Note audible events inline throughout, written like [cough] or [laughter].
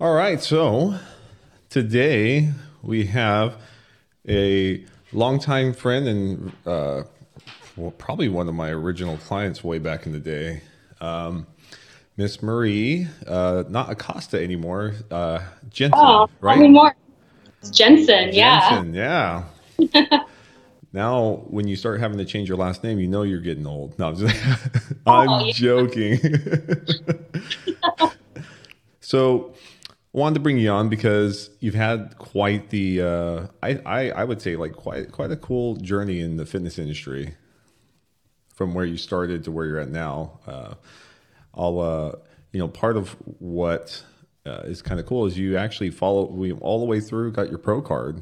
All right, so today we have a longtime friend and uh, well, probably one of my original clients way back in the day, um, Miss Marie, uh, not Acosta anymore, uh, Jensen, Oh, right? anymore. It's Jensen, yeah. Jensen, yeah. [laughs] now, when you start having to change your last name, you know you're getting old. No, I'm, just, [laughs] I'm Oh, yeah. joking. [laughs] so, I wanted to bring you on because you've had quite the, uh, I, I, I would say, like quite quite a cool journey in the fitness industry, from where you started to where you're at now. Uh, I'll, uh, you know, part of what uh, is kind of cool is you actually follow we all the way through, got your pro card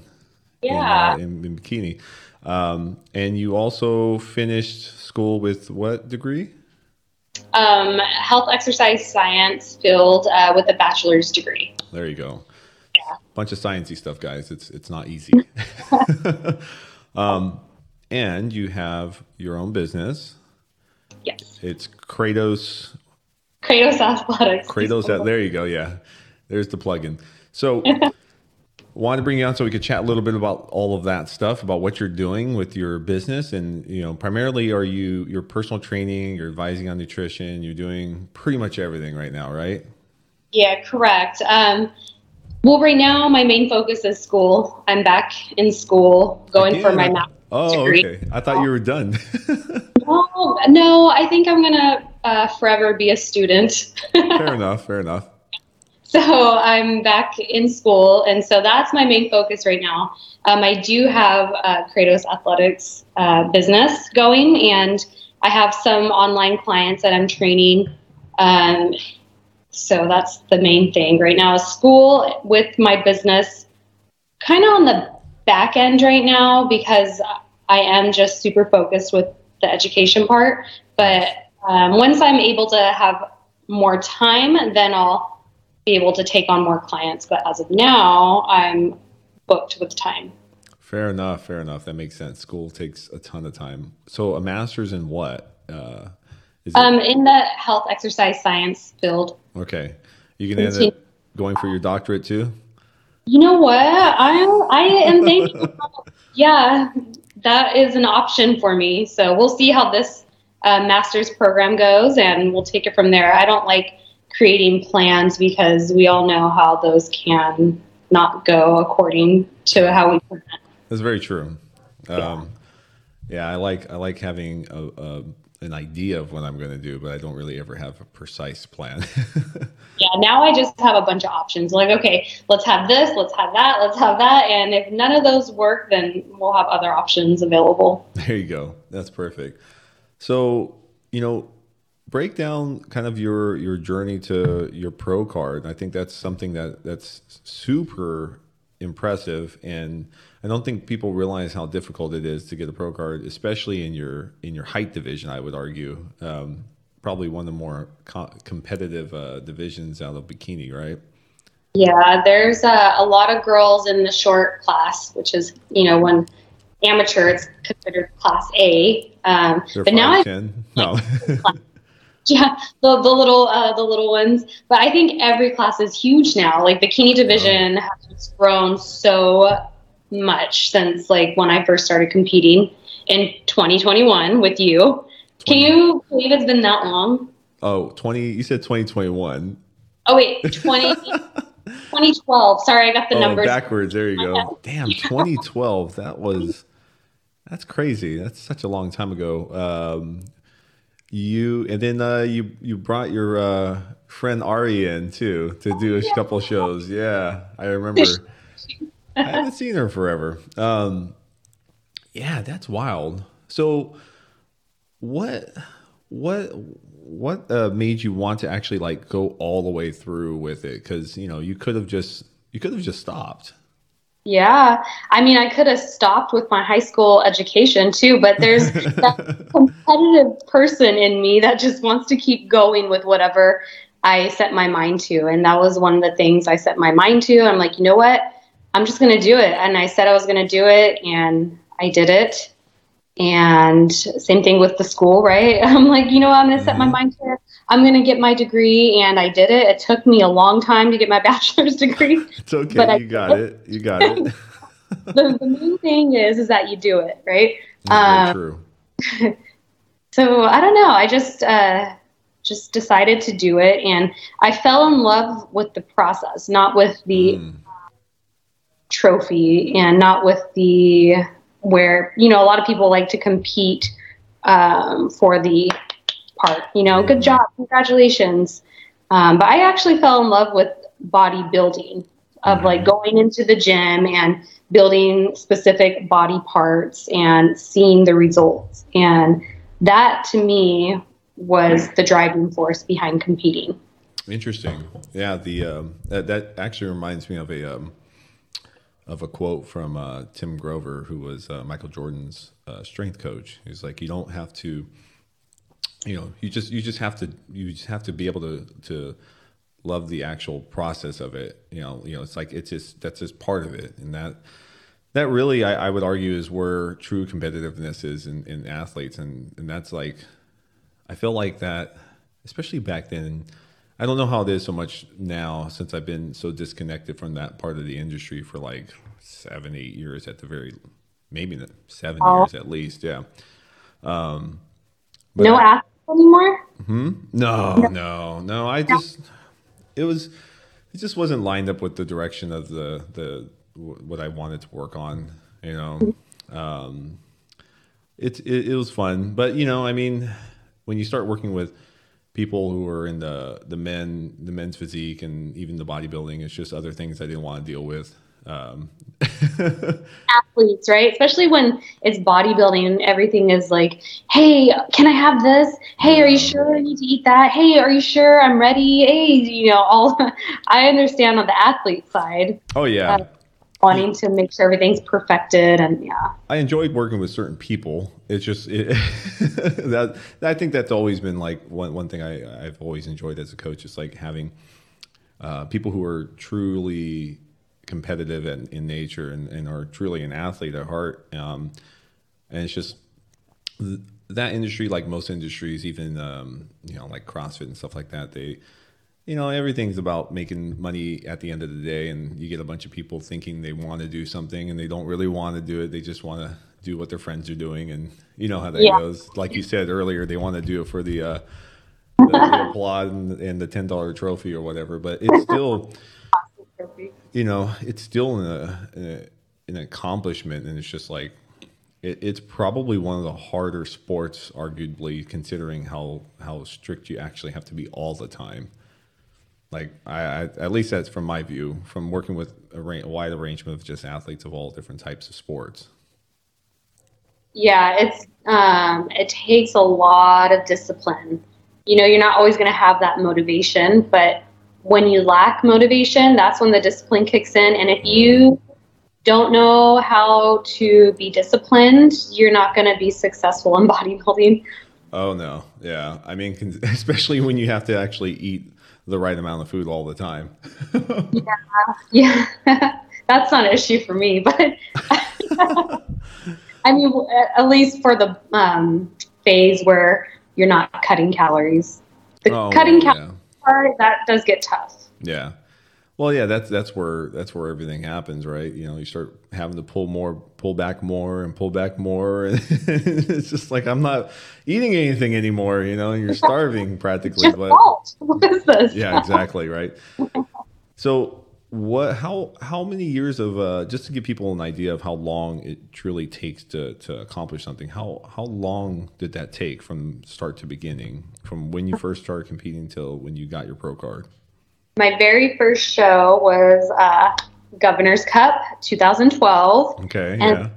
Yeah. in, uh, in, in bikini. Um, and you also finished school with what degree? Um, health exercise science field uh, with a bachelor's degree. There you go. Yeah. Bunch of sciencey stuff, guys. It's it's not easy. [laughs] [laughs] um, and you have your own business. Yes. It's Kratos. Kratos Athletics. Kratos. There you go. Yeah, there's the plug-in. So. [laughs] wanted to bring you on so we could chat a little bit about all of that stuff about what you're doing with your business and you know primarily are you your personal training you're advising on nutrition you're doing pretty much everything right now right Yeah, correct. Um, well, right now my main focus is school. I'm back in school, going for my master's oh degree. okay i thought you were done [laughs] No, no, I think I'm gonna uh, forever be a student. fair enough fair enough [laughs] So I'm back in school, and so that's my main focus right now. Um, I do have uh, Kratos Athletics uh, business going, and I have some online clients that I'm training. Um, so that's the main thing right now. School with my business, kind of on the back end right now because I am just super focused with the education part. But um, once I'm able to have more time, then I'll be able to take on more clients. But as of now, I'm booked with time. fair enough fair enough that makes sense school takes a ton of time so a master's in what uh is it Um, in the health exercise science field. okay you gonna end up going for your doctorate too You know what? I I am thinking. [laughs] yeah, that is an option for me. So we'll see how this uh, master's program goes, and we'll take it from there. I don't like creating plans because we all know how those can not go according to how we plan. That's very true. Um, yeah, I like I like having a, a an idea of what I'm going to do, but I don't really ever have a precise plan. [laughs] Yeah, now I just have a bunch of options. Like, okay, let's have this, let's have that, let's have that, and if none of those work, then we'll have other options available. there you go. That's perfect. So you know, break down kind of your your journey to your pro card. I think that's something that that's super impressive and I don't think people realize how difficult it is to get a pro card, especially in your in your height division. I would argue, um, probably one of the more co- competitive uh, divisions out of bikini, right? Yeah, there's uh, a lot of girls in the short class, which is, you know, when amateur, it's considered class A. Um, but now I 5'10". [laughs] no, [laughs] the, the little uh, the little ones. But I think every class is huge now. Like the bikini division has grown so much since like when I first started competing in 2021 with you. Can you believe it's been that long? oh, 20, You said twenty twenty one. Oh wait, 20, [laughs] 2012. Sorry, I got the Oh, numbers. backwards. There you go. Damn, 2012. That was that's crazy. That's such a long time ago. Um, you and then uh, you you brought your uh, friend Ari in too to do a couple shows. Yeah, I remember. I haven't seen her forever. Um, yeah, that's wild. So, what what what uh, made you want to actually like go all the way through with it? Because you know you could have just you could have just stopped. Yeah, I mean, I could have stopped with my high school education too, but there's [laughs] that competitive person in me that just wants to keep going with whatever I set my mind to. And that was one of the things I set my mind to. I'm like, you know what? I'm just going to do it. And I said I was going to do it, and I did it. And same thing with the school, right? [laughs] I'm like, you know, what, I'm going to set my Mhm. mind here. I'm going to get my degree. And I did it. It took me a long time to get my [laughs] bachelor's degree. It's okay. But I- you got it. You got it. [laughs] the, the main thing is, is that you do it, right? Um, true. [laughs] So I don't know. I just uh, just decided to do it, and I fell in love with the process, not with the Mm. trophy, and not with the where you know a lot of people like to compete um, for the part. You know, good job, congratulations. Um, but I actually fell in love with bodybuilding, of like Mhm. going into the gym and building specific body parts and seeing the results. And that to me was the driving force behind competing. Interesting. Yeah, the um, that, that actually reminds me of a um, of a quote from uh, Tim Grover, who was uh, Michael Jordan's uh, strength coach. He's like, you don't have to, you know, you just you just have to you just have to be able to to love the actual process of it. You know, you know, it's like it's just that's just part of it, and that that really I, I would argue is where true competitiveness is in, in athletes, and and that's like I feel like that, especially back then. I don't know how it is so much now since I've been so disconnected from that part of the industry for like seven, eight years at the very, maybe seven Oh. years at least. Yeah. Um, but no I- anymore? Hmm? No, no, no. I just it was it just wasn't lined up with the direction of the the what I wanted to work on. You know, um, it, it it was fun, but you know, I mean, when you start working with people who are in the the men the men's physique and even the bodybuilding, it's just other things I didn't want to deal with. Um, Athletes, right? Especially when it's bodybuilding and everything is like, hey, can I have this? Hey, are you sure I need to eat that? Hey, are you sure I'm ready? Hey, you know, all [laughs] I understand on the athlete side, oh yeah. Uh, wanting to make sure everything's perfected and yeah. I enjoyed working with certain people. It's just it, [laughs] that I think that's always been like one one thing I I've always enjoyed as a coach is like having uh, people who are truly competitive in, in nature and, and are truly an athlete at heart. Um, and it's just th- that industry, like most industries, even um, you know like CrossFit and stuff like that, they you know everything's about making money at the end of the day and you get a bunch of people thinking they want to do something and they don't really want to do it they just want to do what their friends are doing and you know how that Yeah. goes like you said earlier they want to do it for the uh [laughs] the, the applaud and, and the $10 trophy or whatever but it's still you know it's still an, an accomplishment and it's just like it, it's probably one of the harder sports arguably considering how how strict you actually have to be all the time like I, I at least that's from my view from working with a, ra- wide arrangement of just athletes of all different types of sports Yeah, it's um, it takes a lot of discipline. You know, you're not always going to have that motivation, but when you lack motivation, that's when the discipline kicks in. And if you don't know how to be disciplined, you're not going to be successful in [laughs] bodybuilding. oh no yeah i mean [laughs] especially when you have to actually eat the right amount of food all the time [laughs] Yeah, Yeah. that's not an issue for me, but I mean, at least for the um, phase where you're not cutting calories. The Oh, cutting yeah. Part that does get tough. Yeah. Well, yeah, that's that's where that's where everything happens, right? You know, you start having to pull more, pull back more, and pull back more, and [laughs] it's just like I'm not eating anything anymore. You know, and you're starving [laughs] practically. Just But. [laughs] What is this? yeah, exactly, right. So, what? How how many years of uh, just to give people an idea of how long it truly takes to to accomplish something? How how long did that take from start to beginning, from when you first started competing till when you got your pro card? My very first show was uh, Governor's Cup 2012. Okay, And- yeah.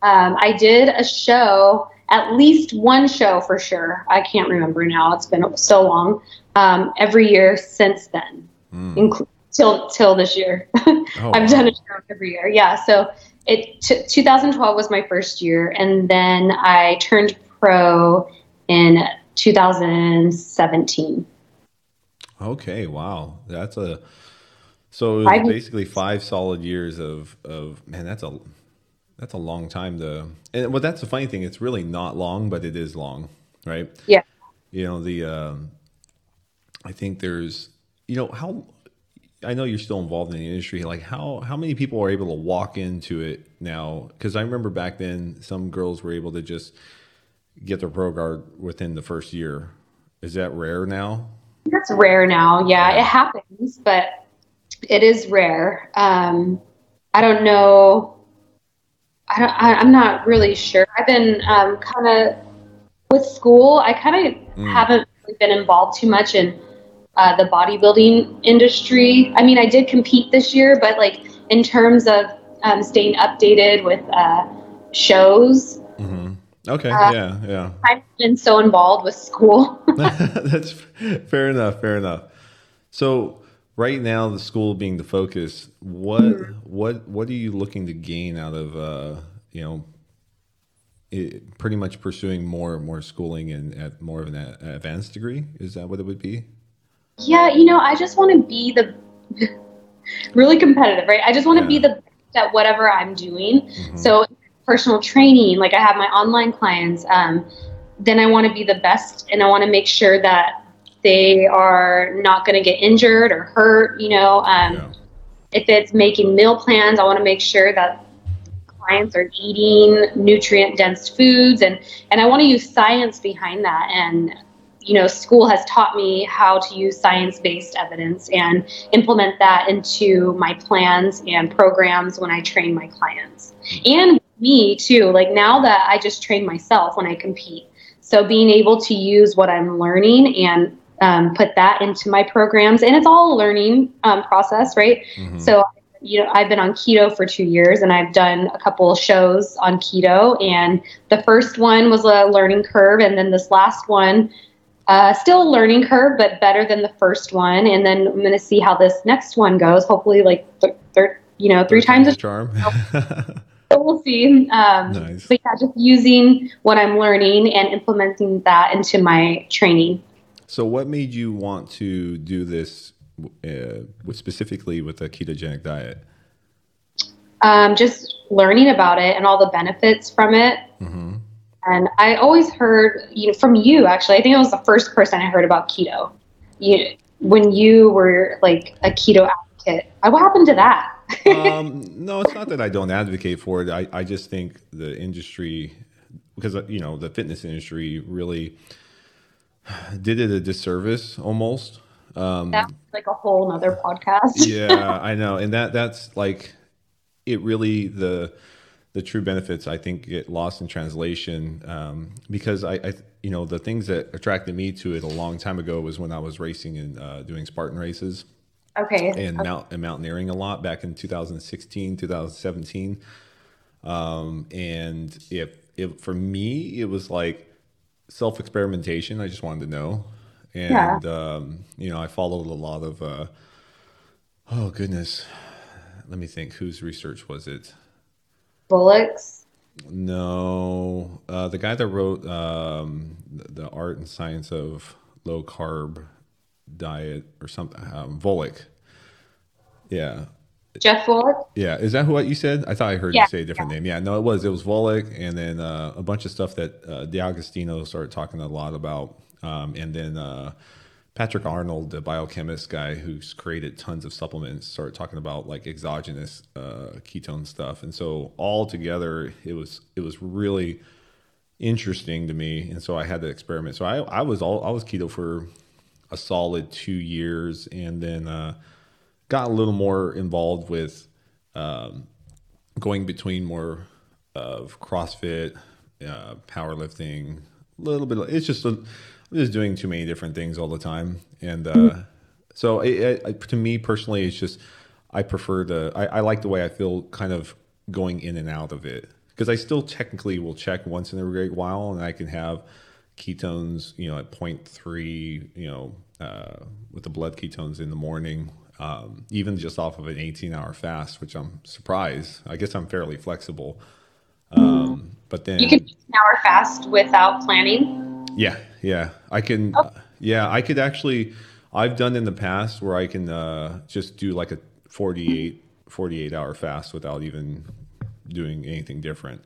Um, I did a show, at least one show for sure. I can't remember now. It's been so long. Um, every year since then, Mm. inclu- till till this year. [laughs] Oh, I've done a show every year. Yeah. So it t- 2012 was my first year, and then I turned pro in 2017. Okay, wow, that's a so Five years. basically five solid years of of man. That's a that's a long time to. And well, that's the funny thing. It's really not long, but it is long, right? Yeah. You know the. Um, I think there's, you know, how. I know you're still involved in the industry. Like how how many people are able to walk into it now? Because I remember back then, some girls were able to just get their pro card within the first year. Is that rare now? That's rare now. Yeah, it happens, but it is rare. Um, I don't know. I don't, I, am not really sure. I've been um, kind of with school. I kind of mm. haven't really been involved too much in uh, the bodybuilding industry. I mean, I did compete this year, but like in terms of um, staying updated with uh, shows. Mm-hmm. Okay. Uh, yeah. Yeah. I've been so involved with school. [laughs] [laughs] That's fair enough. Fair enough. So right now, the school being the focus, what mm-hmm. what what are you looking to gain out of uh, you know it, pretty much pursuing more and more schooling and at more of an advanced degree? Is that what it would be? Yeah, you know, I just want to be the [laughs] really competitive, right? I just want to yeah. be the best at whatever I'm doing. Mm-hmm. So personal training, like I have my online clients, um, then I want to be the best and I want to make sure that they are not going to get injured or hurt. You know, um, yeah. if it's making meal plans, I want to make sure that clients are eating nutrient dense foods and and I want to use science behind that and you know school has taught me how to use science based evidence and implement that into my plans and programs when I train my clients and me too like now that I just train myself when I compete so being able to use what I'm learning and um, put that into my programs, and it's all a learning um, process, right? Mm-hmm. So, you know, I've been on keto for two years, and I've done a couple of shows on keto. And the first one was a learning curve, and then this last one, uh, still a learning curve, but better than the first one. And then I'm going to see how this next one goes. Hopefully, like th- th- you know, three times a charm. [laughs] so [laughs] we'll see. Um, nice. But yeah, just using what I'm learning and implementing that into my training. So, what made you want to do this uh, specifically with a ketogenic diet? Um, just learning about it and all the benefits from it. Mm-hmm. And I always heard, you know, from you actually. I think I was the first person I heard about keto. You, when you were like a keto advocate, uh, what happened to that? um, [laughs] no, it's not that I don't advocate for it. I, I just think the industry, because you know, the fitness industry really [sighs] did it a disservice almost. Um, that's like a whole nother podcast. yeah, I know, and that that's like it. Really, the the true benefits I think get lost in translation um, because I, I, you know, the things that attracted me to it a long time ago was when I was racing and uh, doing Spartan races. Okay. And, okay. Mount, and mountaineering a lot back in 2016, 2017. Um, and if it, for me, it was like self experimentation. I just wanted to know, and yeah. um, you know, I followed a lot of. Uh, oh goodness, let me think. Whose research was it? Bullock's. No, uh, the guy that wrote um, the art and science of low carb diet or something. Um, Volek. Yeah, Jeff Volek. Yeah, is that what you said? I thought I heard yeah. you say a different yeah. name. Yeah, no, it was. It was Volek, and then uh, a bunch of stuff that uh, D'Agostino started talking a lot about, um, and then uh, Patrick Arnold, the biochemist guy who's created tons of supplements, started talking about like exogenous uh, ketone stuff, and so all together, it was it was really interesting to me, and so I had to experiment. So I I was all I was keto for a solid two years, and then uh, got a little more involved with um, going between more of CrossFit, uh, powerlifting, a little bit. It's just a, I'm just doing too many different things all the time, and uh, mm-hmm. so it, it, to me personally, it's just I prefer the I, I like the way I feel, kind of going in and out of it, because I still technically will check once in a great while, and I can have ketones, you know, at 0.3, you know, uh, with the blood ketones in the morning um, even just off of an 18 hour fast, which I'm surprised. I guess I'm fairly flexible. Um, but then you can do an hour fast without planning. Yeah, yeah, I can. Oh. Yeah, I could actually. I've done in the past where I can uh, just do like a 48, 48 hour fast without even doing anything different.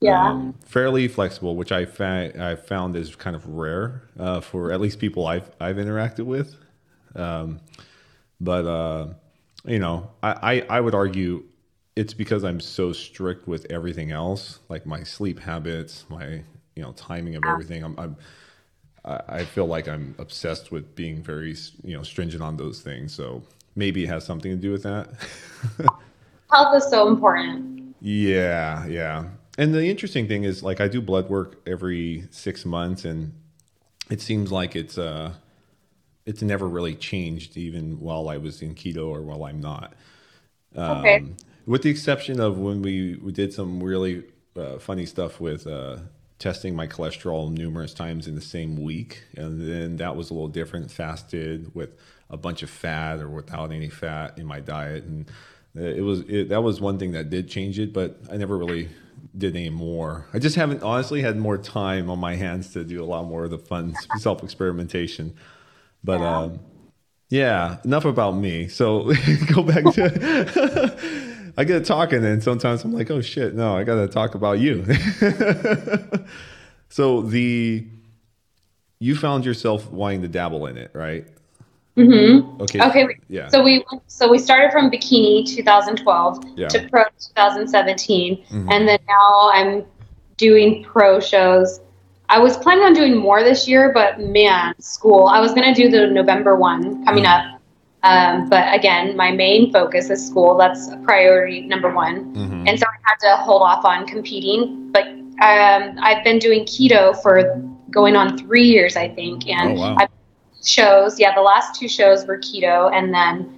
Yeah. Um, fairly flexible, which I fa- I found is kind of rare uh, for at least people I've I've interacted with. Um, but uh, you know, I, I I would argue it's because I'm so strict with everything else, like my sleep habits, my you know timing of everything. I'm, I'm I I feel like I'm obsessed with being very you know stringent on those things. So maybe it has something to do with that. [laughs] Health is so important. Yeah, yeah. And the interesting thing is, like, I do blood work every six months, and it seems like it's uh, it's never really changed, even while I was in keto or while I'm not. Okay. Um, with the exception of when we, we did some really uh, funny stuff with uh, testing my cholesterol numerous times in the same week, and then that was a little different. Fasted with a bunch of fat or without any fat in my diet, and it was it, that was one thing that did change it. But I never really did any more. I just haven't honestly had more time on my hands to do a lot more of the fun [laughs] self experimentation. But Yeah. um, yeah, enough about me. So [laughs] go back to. [laughs] I get talking, and sometimes I'm like, "Oh shit, no, I got to talk about you." [laughs] so the you found yourself wanting to dabble in it, right? Mm hmm Okay. Okay. Yeah. So we so we started from bikini 2012 Yeah. to pro 2017, Mhm. and then now I'm doing pro shows. I was planning on doing more this year, but man, school. I was gonna do the November one coming Mhm. up, um, but again, my main focus is school. That's priority number one. Mhm. and so I had to hold off on competing. But um, I've been doing keto for going on three years, I think, and Oh, wow. Shows. Yeah, the last two shows were keto, and then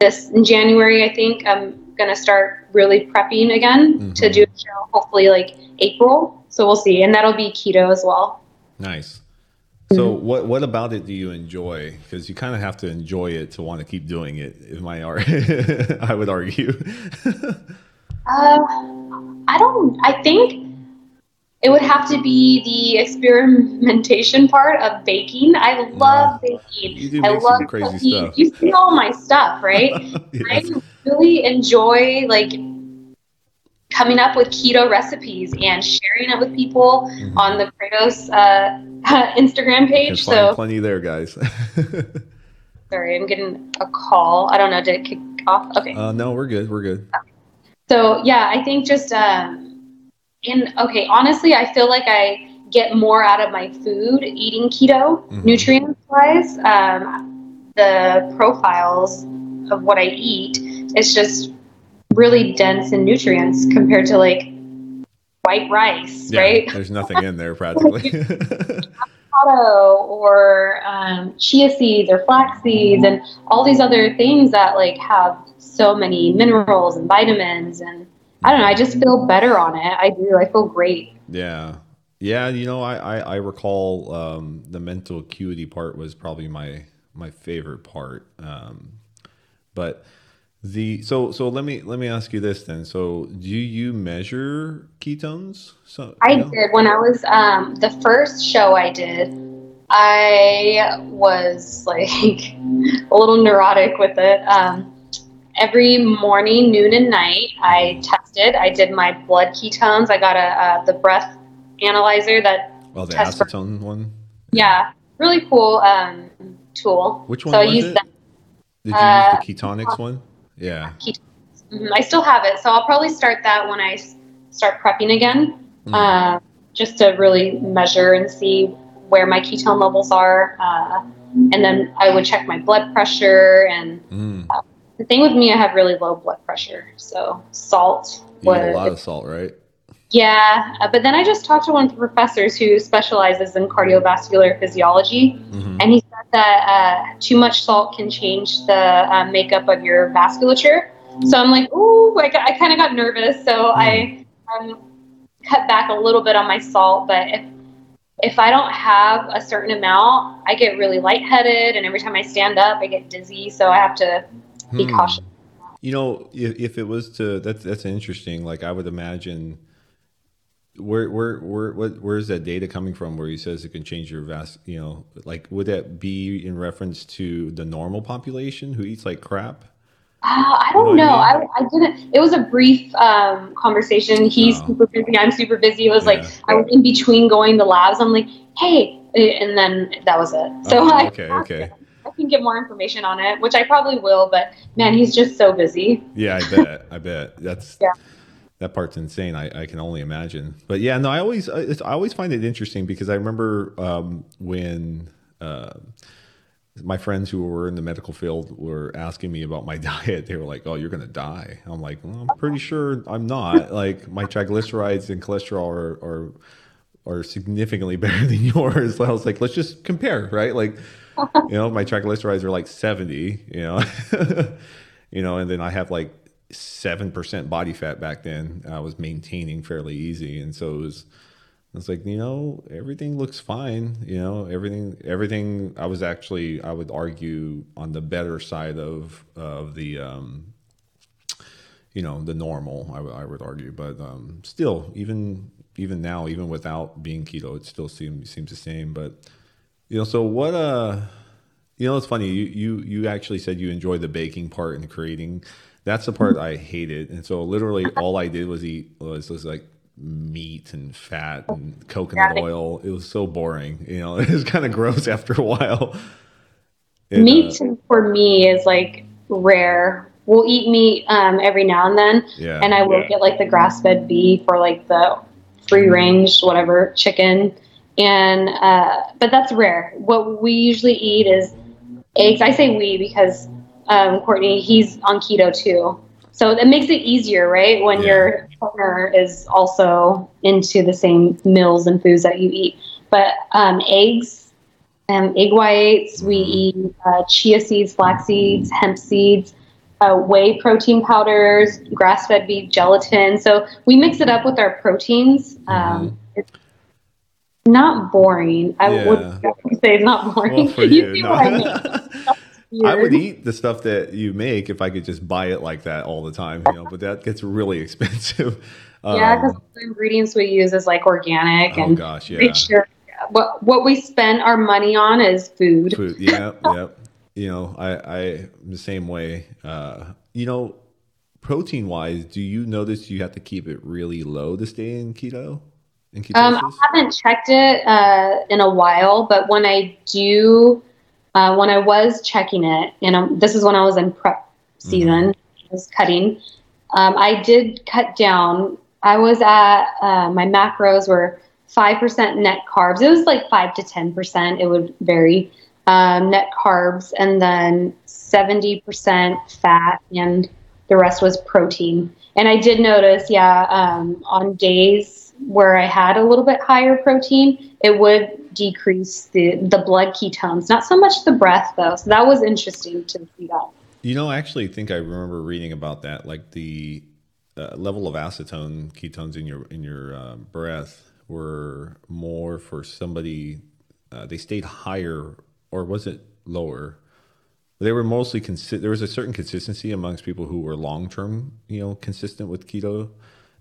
this in January, I think I'm gonna start really prepping again to Mhm. do a show. Hopefully, like April. So we'll see, and that'll be keto as well. Nice. So what what about it do you enjoy? Because you kind of have to enjoy it to want to keep doing it. In my art, [laughs] I would argue. [laughs] Uh, I don't. I think it would have to be the experimentation part of baking. I love baking. You do I love crazy cooking. stuff. You see all my stuff, right? [laughs] I really enjoy like coming up with keto recipes and sharing it with people Mhm. on the Kratos uh, [laughs] Instagram You can page. So plenty there, guys. [laughs] sorry, I'm getting a call. I don't know. Did it kick off? Okay. uh, no, we're good. We're good. So yeah, I think just um, in okay, honestly, I feel like I get more out of my food eating keto, Mhm. nutrient wise. Um, the profiles of what I eat is just really dense in nutrients compared to like white rice, Yeah, right? There's nothing in there practically. [laughs] Avocado or um, chia seeds or flax seeds and all these other things that like have so many minerals and vitamins and I don't know. I just feel better on it. I do. I feel great. yeah. Yeah, you know, I I, I recall um, the mental acuity part was probably my my favorite part. Um, but the so so let me let me ask you this then. So do you measure ketones? So I you know? did when I was um, the first show I did. I was like [laughs] a little neurotic with it. Um, every morning, noon, and night, I tested. I did my blood ketones. I got a uh, the breath analyzer that Oh, the test for- acetone one. yeah, really cool um, tool. Which one so I was use it? that. Did you Uh, use the Ketonix one? Yeah. Mhm, I still have it, so I'll probably start that when I start prepping again, Mm. uh, just to really measure and see where my ketone levels are. Uh, and then I would check my blood pressure. And Mm. the thing with me, I have really low blood pressure, so salt You eat a lot of salt, right? yeah. Uh, but then I just talked to one of the professors who specializes in cardiovascular physiology, hmm and he that uh, too much salt can change the uh, makeup of your vasculature. So I'm like, ooh, I, I kind of got nervous. So I um, cut back a little bit on my salt. But if if I don't have a certain amount, I get really lightheaded, and every time I stand up, I get dizzy. So I have to be Hmm. cautious. You know, if, if it was to that's that's interesting. Like I would imagine, where where where what where is that data coming from? Where he says it can change your vas, you know, like would that be in reference to the normal population who eats like crap? Uh, I don't know. I, mean? I, I, didn't. It was a brief um, conversation. He's oh. super busy. I'm super busy. It was yeah. like I was in between going to labs. I'm like, hey, and then that was it. So oh, okay, I, okay. I can get more information on it, which I probably will. But man, he's just so busy. Yeah, I bet. I bet that's yeah. That part's insane. I, I can only imagine. But yeah, no, I always I always find it interesting because I remember um, when. Uh, my friends who were in the medical field were asking me about my [laughs] diet. They were like, "Oh, you're going to die." I'm like, well, "I'm pretty sure I'm not." [laughs] like my triglycerides and cholesterol are, are are significantly [laughs] better than yours. So I was like, "Let's just compare, right?" Like, you know, my triglycerides are like 70, you know, you know, and then I have like seven percent body fat back then. I was maintaining fairly easy, and so it was it's like, you know, everything looks fine. You know, everything, everything. I was actually, I would argue, on the better side of of the, um, you know, the normal. I, I would argue, but um, still, even even now, even without being keto, it still seems seems the same. But you know, so what? Uh, you know, it's funny. You you you actually said you enjoy the baking part and creating. That's the part I hated, and so literally all I did was eat was was like meat and fat and coconut oil. It was so boring. You know, [laughs] it was kind of gross [laughs] after a while. It, meat uh, for me is like rare. We'll eat meat um, every now and then, yeah, and I will yeah. get like the grass fed beef or like the free range whatever chicken, and uh, but that's rare. What we usually eat is eggs. I say we because um, Courtney he's on keto too, so it makes it easier, right? When yeah. your partner is also into the same meals and foods that you eat. But um, eggs, um, egg whites, we mm-hmm. eat uh, chia seeds, flax seeds, hemp seeds, uh, whey protein powders, grass fed beef gelatin. So we mix it up with our proteins. Um, mm-hmm. It's not boring. I yeah. would say it's not boring. Well, [laughs] you, you see no. what I mean. [laughs] I would eat the stuff that you make if I could just buy it like that all the time, you know, but that gets really [laughs] expensive. yeah, because um, the ingredients we use is like organic oh and gosh, yeah. Sure, what what we spend our money on is food. Food, [laughs] yeah, yeah. You know, I I the same way. Uh, you know, protein wise, do you notice you have to keep it really low to stay in keto? In um, I haven't checked it uh, in a while, but when I do uh, when I was checking it, you know, this is when I was in prep season, mm-hmm. I was cutting. Um, I did cut down. I was at uh, my macros were five percent net carbs. It was like five to ten percent. It would vary. Um, net carbs, and then seventy percent fat, and the rest was protein. And I did notice, yeah, um, on days where I had a little bit higher protein, it would decrease the the blood ketones. Not so much the breath though. So that was interesting to see that. You know, I actually think I remember reading about that, like the uh, level of acetone ketones in your in your uh, breath were more for somebody. Uh, they stayed higher, or was it lower? They were mostly consi- There was a certain consistency amongst people who were long term, you know, consistent with keto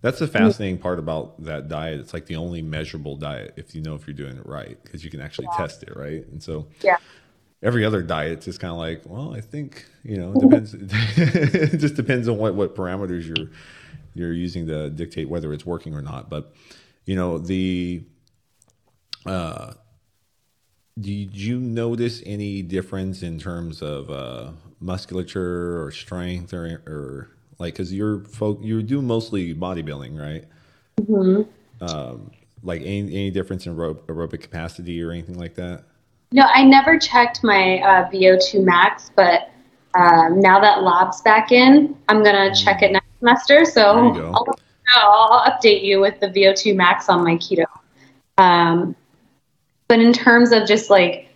that's the fascinating part about that diet. It's like the only measurable diet if you know if you're doing it right because you can actually yeah. test it, right? And so, yeah. Every other diet's just kind of like, well, I think you know, it depends. [laughs] it just depends on what what parameters you're you're using to dictate whether it's working or not. But you know, the uh, did you notice any difference in terms of uh, musculature or strength or, or like, cause you're folk, you do mostly bodybuilding, right? Mm-hmm. Um, like any, any difference in aerobic, aerobic capacity or anything like that? No, I never checked my uh, VO2 max, but um, now that lab's back in, I'm gonna mm. check it next semester. So I'll, I'll, update you with the VO2 max on my keto. Um, but in terms of just like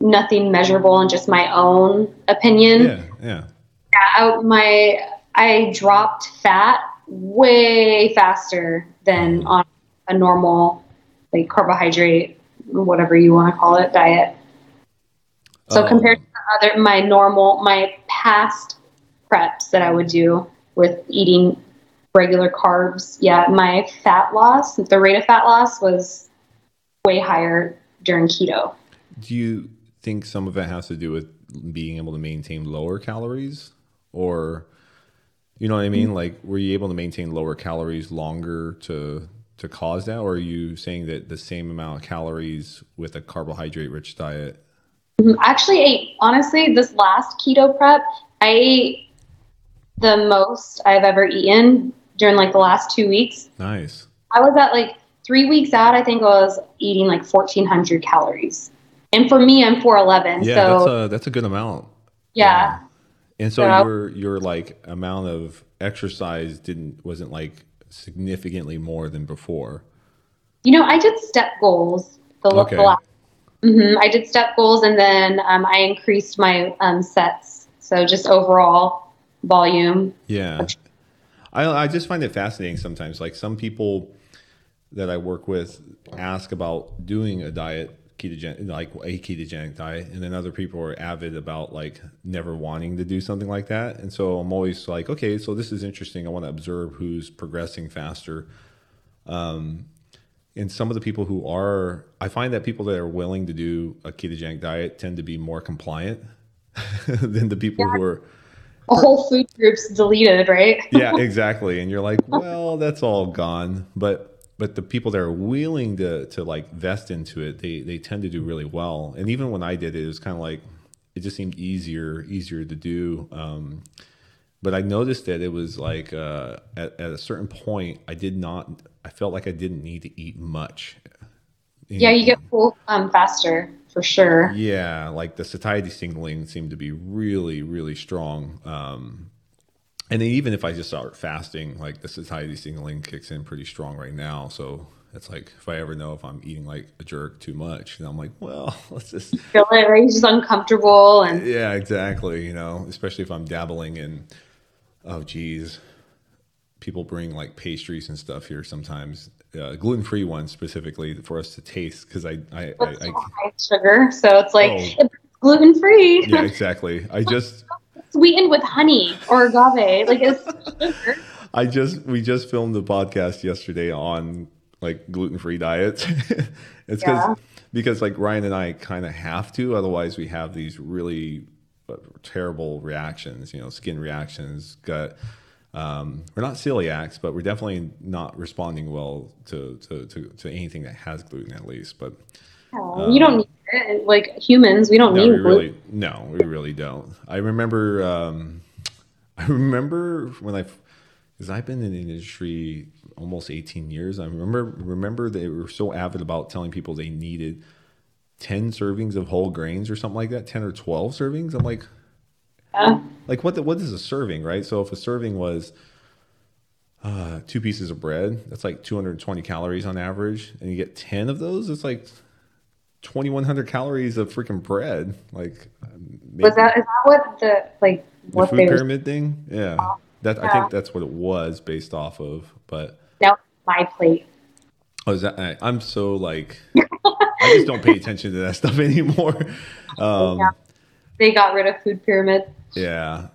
nothing measurable and just my own opinion, yeah, yeah, yeah I, my I dropped fat way faster than mm-hmm. on a normal like carbohydrate, whatever you want to call it, diet. So oh. compared to other my normal my past preps that I would do with eating regular carbs, yeah, my fat loss, the rate of fat loss was way higher during keto. Do you think some of it has to do with being able to maintain lower calories? or you know what I mean? Like, were you able to maintain lower calories longer to to cause that, or are you saying that the same amount of calories with a carbohydrate rich diet? Mm-hmm. Actually, ate honestly this last keto prep. I ate the most I've ever eaten during like the last two weeks. Nice. I was at like three weeks out. I think I was eating like fourteen hundred calories, and for me, I'm four eleven. Yeah, so that's a that's a good amount. yeah. And so So- your your like amount of exercise didn't wasn't like significantly more than before. You know, I did step goals. The, Okay. the last, hmm I did step goals, and then um, I increased my um, sets. So just overall volume. Yeah. I I just find it fascinating sometimes. Like some people that I work with ask about doing a diet ketogenic like a ketogenic diet and then other people are avid about like never wanting to do something like that. And so I'm always like, okay, so this is interesting. I want to observe who's progressing faster. Um and some of the people who are I find that people that are willing to do a ketogenic diet tend to be more compliant [laughs] than the people who are A whole food group's deleted, right? yeah, exactly. And you're like, well, that's all gone. But but the people that are willing to to like vest into it, they they tend to do really well. And even when I did it, it was kind of like it just seemed easier easier to do. Um, but I noticed that it was like uh, at at a certain point, I did not. I felt like I didn't need to eat much. Yeah, you get full um, faster for sure. Yeah, like the satiety signaling seemed to be really, really strong. Um, and then even if I just start fasting, like the satiety signaling kicks in pretty strong right now. So it's like if I ever know if I'm eating like a jerk too much, then I'm like, well, [laughs] let's just Feel it, right? It's just uncomfortable, and yeah, exactly. You know, especially if I'm dabbling in, oh, geez, people bring like pastries and stuff here sometimes, uh, gluten free ones specifically for us to taste because I, I, I, I, high sugar, so it's like Oh. it's gluten free, yeah, [laughs] exactly. I just, sweetened with honey or agave. Like it's sugar. [laughs] I just, we just filmed the podcast yesterday on like gluten free diets. [laughs] it's because, Yeah. because like Ryan and I kind of have to, otherwise we have these really uh, terrible reactions, you know, skin reactions, gut. Um, we're not celiacs, but we're definitely not responding well to, to, to, to anything that has gluten at least. But you don't need it. Like humans, we don't no, need we really, no, we really don't. I remember, um, [laughs] I remember when I, because I've been in the industry almost 18 years. I remember, remember they were so avid about telling people they needed 10 servings of whole grains or something like that, 10 or 12 servings. I'm like, Yeah. like what the, what is a serving right so if a serving was uh, two pieces of bread that's like 220 calories on average and you get 10 of those it's like 2100 calories of freaking bread like maybe Was that is that what the like the food they were pyramid thing yeah that i think that's what it was based off of but now my plate? oh is that I, i'm so like i just don't pay attention to that [laughs] stuff anymore um Yeah. They got rid of food pyramid. Yeah.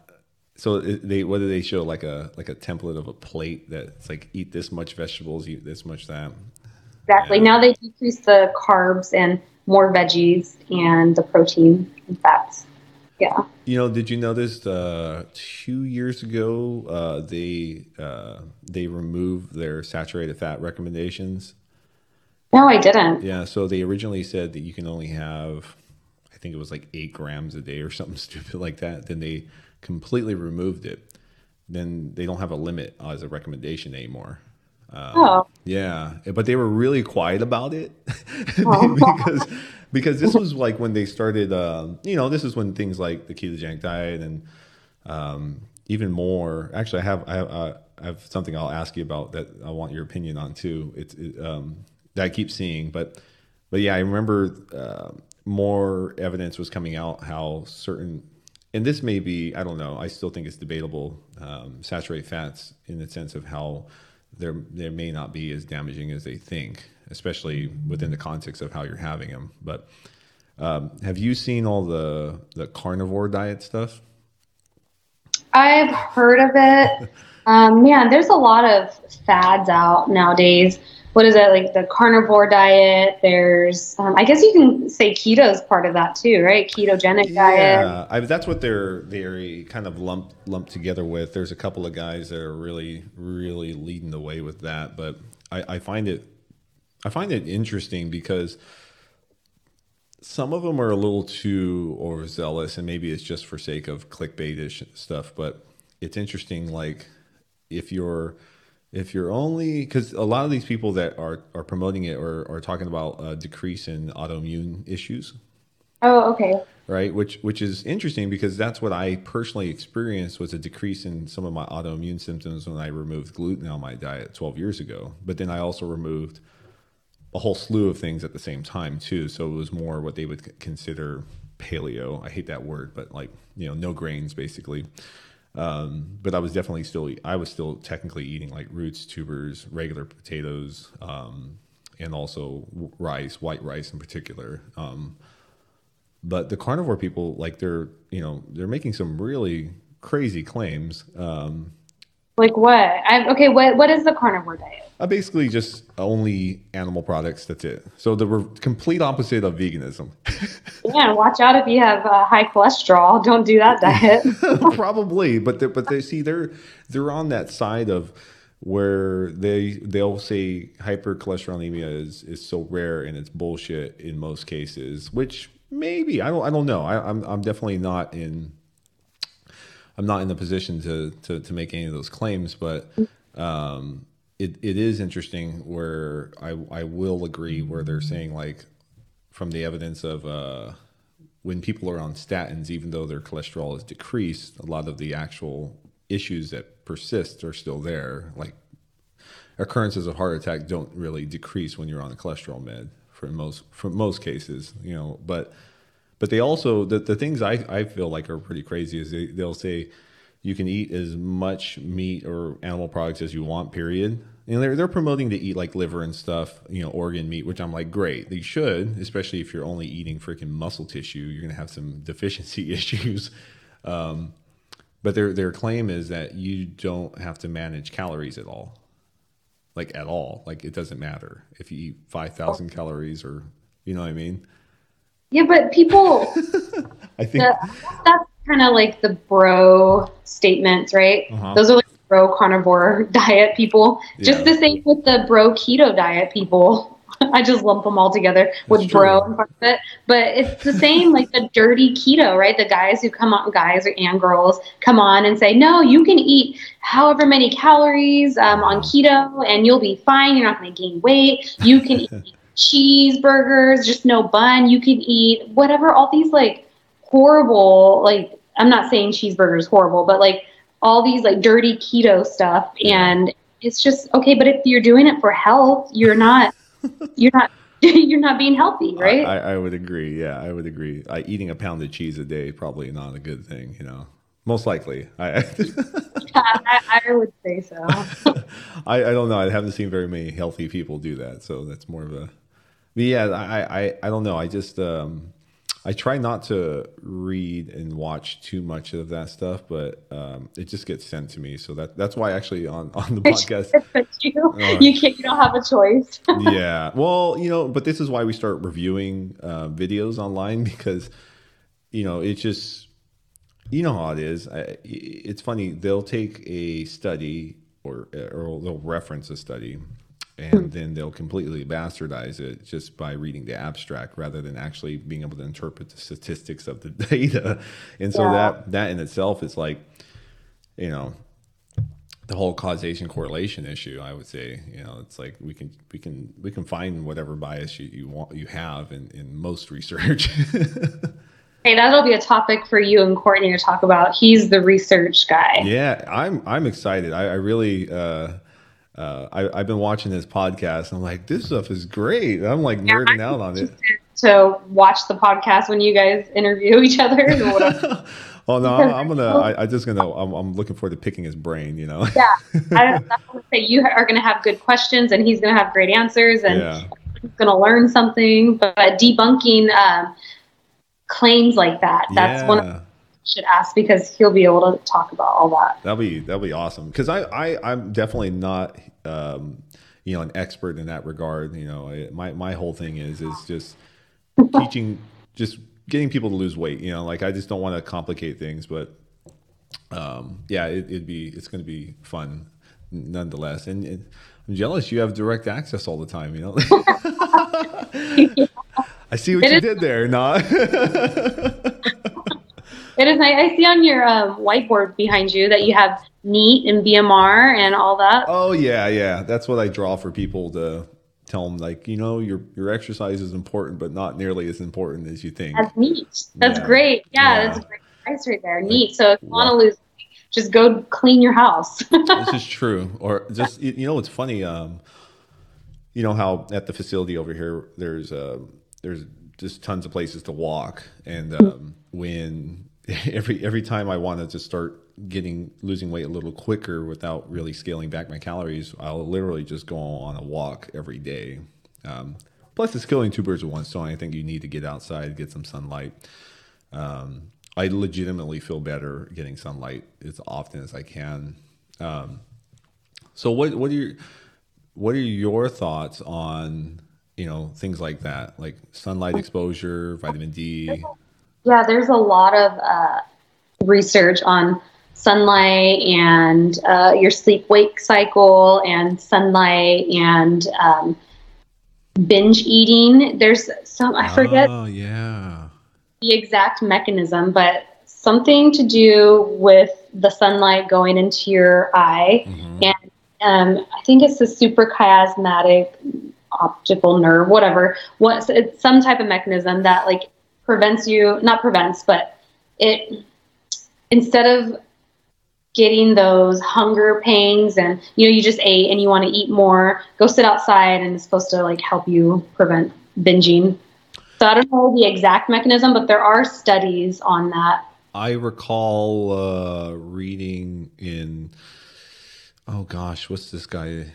So they what do they show like a like a template of a plate that's like eat this much vegetables, eat this much that. Exactly. Yeah. Now they decrease the carbs and more veggies and the protein and fats. Yeah. You know, did you notice uh, two years ago uh, they uh, they removed their saturated fat recommendations? No, I didn't. Yeah. So they originally said that you can only have, I think it was like eight grams a day or something [laughs] stupid like that. Then they completely removed it. Then they don't have a limit as a recommendation anymore. Um, Oh. Yeah, but they were really quiet about it [laughs] Oh. [laughs] because because this was like when they started. Um, you know, this is when things like the ketogenic diet and um, even more. Actually, I have I have, uh, I have something I'll ask you about that I want your opinion on too. It's it, um, that I keep seeing, but but yeah, I remember uh, more evidence was coming out how certain. And this may be, I don't know. I still think it's debatable. Um, saturated fats, in the sense of how there there may not be as damaging as they think, especially within the context of how you're having them. But um, have you seen all the the carnivore diet stuff? I've heard of it. [laughs] Um, man, there's a lot of fads out nowadays what is it like the carnivore diet? There's um, I guess you can say keto is part of that too, right? Ketogenic diet. Yeah, I, that's what they're they're kind of lumped lumped together with. There's a couple of guys that are really really leading the way with that, but I, I find it I find it interesting because some of them are a little too overzealous, and maybe it's just for sake of clickbaitish stuff. But it's interesting, like if you're if you're only because a lot of these people that are are promoting it or are talking about a decrease in autoimmune issues. Oh, okay. Right, which which is interesting because that's what I personally experienced was a decrease in some of my autoimmune symptoms when I removed gluten on my diet 12 years ago. But then I also removed a whole slew of things at the same time too. So it was more what they would consider paleo. I hate that word, but like you know, no grains basically. Um, but I was definitely still I was still technically eating like roots, tubers, regular potatoes, um, and also rice, white rice in particular. Um, but the carnivore people, like they're you know they're making some really crazy claims. Um, like what? I, okay, what what is the carnivore diet? I basically just only animal products. That's it. So the re- complete opposite of veganism. [laughs] yeah, watch out if you have uh, high cholesterol. Don't do that diet. [laughs] Probably, but they, but they see they're they're on that side of where they they'll say hypercholesterolemia is is so rare and it's bullshit in most cases, which maybe I don't I don't know. I, I'm I'm definitely not in. I'm not in the position to to, to make any of those claims, but um, it, it is interesting where I, I will agree where they're saying like from the evidence of uh, when people are on statins, even though their cholesterol is decreased, a lot of the actual issues that persist are still there. Like occurrences of heart attack don't really decrease when you're on a cholesterol med for most for most cases, you know. But but they also the, the things I, I feel like are pretty crazy is they, they'll say you can eat as much meat or animal products as you want. Period. And they're they're promoting to eat like liver and stuff, you know, organ meat, which I'm like, great. They should, especially if you're only eating freaking muscle tissue, you're gonna have some deficiency [laughs] issues. Um, but their their claim is that you don't have to manage calories at all, like at all. Like it doesn't matter if you eat five thousand calories or you know what I mean. Yeah, but people, [laughs] I think the, that's kind of like the bro statements, right? Uh-huh. Those are like bro carnivore [laughs] diet people. Yeah. Just the same with the bro keto diet people. [laughs] I just lump them all together with bro in front of it. But it's the same like the dirty keto, right? The guys who come on, guys or and girls come on and say, no, you can eat however many calories um, on keto and you'll be fine. You're not going to gain weight. You can eat cheeseburgers, just no bun. You can eat whatever, all these like horrible, like I'm not saying cheeseburger is horrible, but like all these like dirty keto stuff. And it's just okay. But if you're doing it for health, you're not, [laughs] you're not, [laughs] you're not being healthy, right? I, I would agree. Yeah, I would agree. I, eating a pound of cheese a day probably not a good thing. You know, most likely. I, I, [laughs] I, would say so. I, I don't know. I haven't seen very many healthy people do that, so that's more of a. yeah, I, I I don't know. I just um, I try not to read and watch too much of that stuff, but um, it just gets sent to me. So that that's why actually on on the [laughs] podcast, you uh, you can't you don't have a choice. [laughs] yeah, well, you know, but this is why we start reviewing uh, videos online [laughs] because you know it's just you know how it is. I, it's funny they'll take a study or or they'll reference a study and hmm. then they'll completely bastardize it just by reading the abstract rather than actually being able to interpret the statistics of the [laughs] data. And so yeah. that that in itself is like, you know, the whole causation correlation issue. I would say, you know, it's like we can we can we can find whatever bias you, you want you have in in most research. [laughs] Hey, that'll be a topic for you and Courtney to talk about. He's the research guy. Yeah, I'm I'm excited. I, I really uh, uh, I, have been watching this podcast. And I'm like, this stuff is great. I'm like yeah, nerding out on it. To watch the podcast when you guys interview each other. [laughs] well, no, I'm gonna. [laughs] I, I just gonna. I'm, I'm, looking forward to picking his brain. You know. yeah, I, [laughs] I say you are gonna have good questions, and he's gonna have great answers, and yeah. he's gonna learn something. But debunking um, claims like that, that's yeah. one of should ask because he'll be able to talk about all that. That'll be that'll be awesome because I, I I'm definitely not um, you know an expert in that regard. You know, my my whole thing is is just [laughs] teaching, just getting people to lose weight. You know, like I just don't want to complicate things, but um, yeah, it, would be it's going to be fun nonetheless. And, and, I'm jealous you have direct access all the time. You know, [laughs] [laughs] I see what it you is, did there. Not. It is nice. I see on your um, whiteboard behind you that you have NEAT and BMR and all that. Oh yeah, yeah. That's what I draw for people to tell them, like you know, your your exercise is important, but not nearly as important as you think. That's neat. That's yeah. great. Yeah, yeah, that's a great advice right there. Neat. So if you want to lose, just go clean your house. [laughs] this is true. Or just you know, it's funny. Um, you know how at the facility over here, there's uh, there's just tons of places to walk, and um, when [laughs] every every time I wanted to start getting losing weight a little quicker without really scaling back my calories, I'll literally just go on a walk every day. Um, plus, it's killing two birds with one stone. I think you need to get outside, get some sunlight. Um, I legitimately feel better getting sunlight as often as I can. Um, so, what what are your what are your thoughts on you know things like that, like sunlight exposure, vitamin D? Yeah, there's a lot of uh, research on sunlight and uh, your sleep wake cycle and sunlight and um, binge eating. There's some, I forget oh, yeah. the exact mechanism, but something to do with the sunlight going into your eye. Mm-hmm. And um, I think it's the suprachiasmatic optical nerve, whatever. What, it's some type of mechanism that like prevents you, not prevents, but it, instead of getting those hunger pangs and, you know, you just ate and you want to eat more, go sit outside and it's supposed to like help you prevent binging. So I don't know the exact mechanism, but there are studies on that. I recall uh, reading in, oh gosh, what's this guy?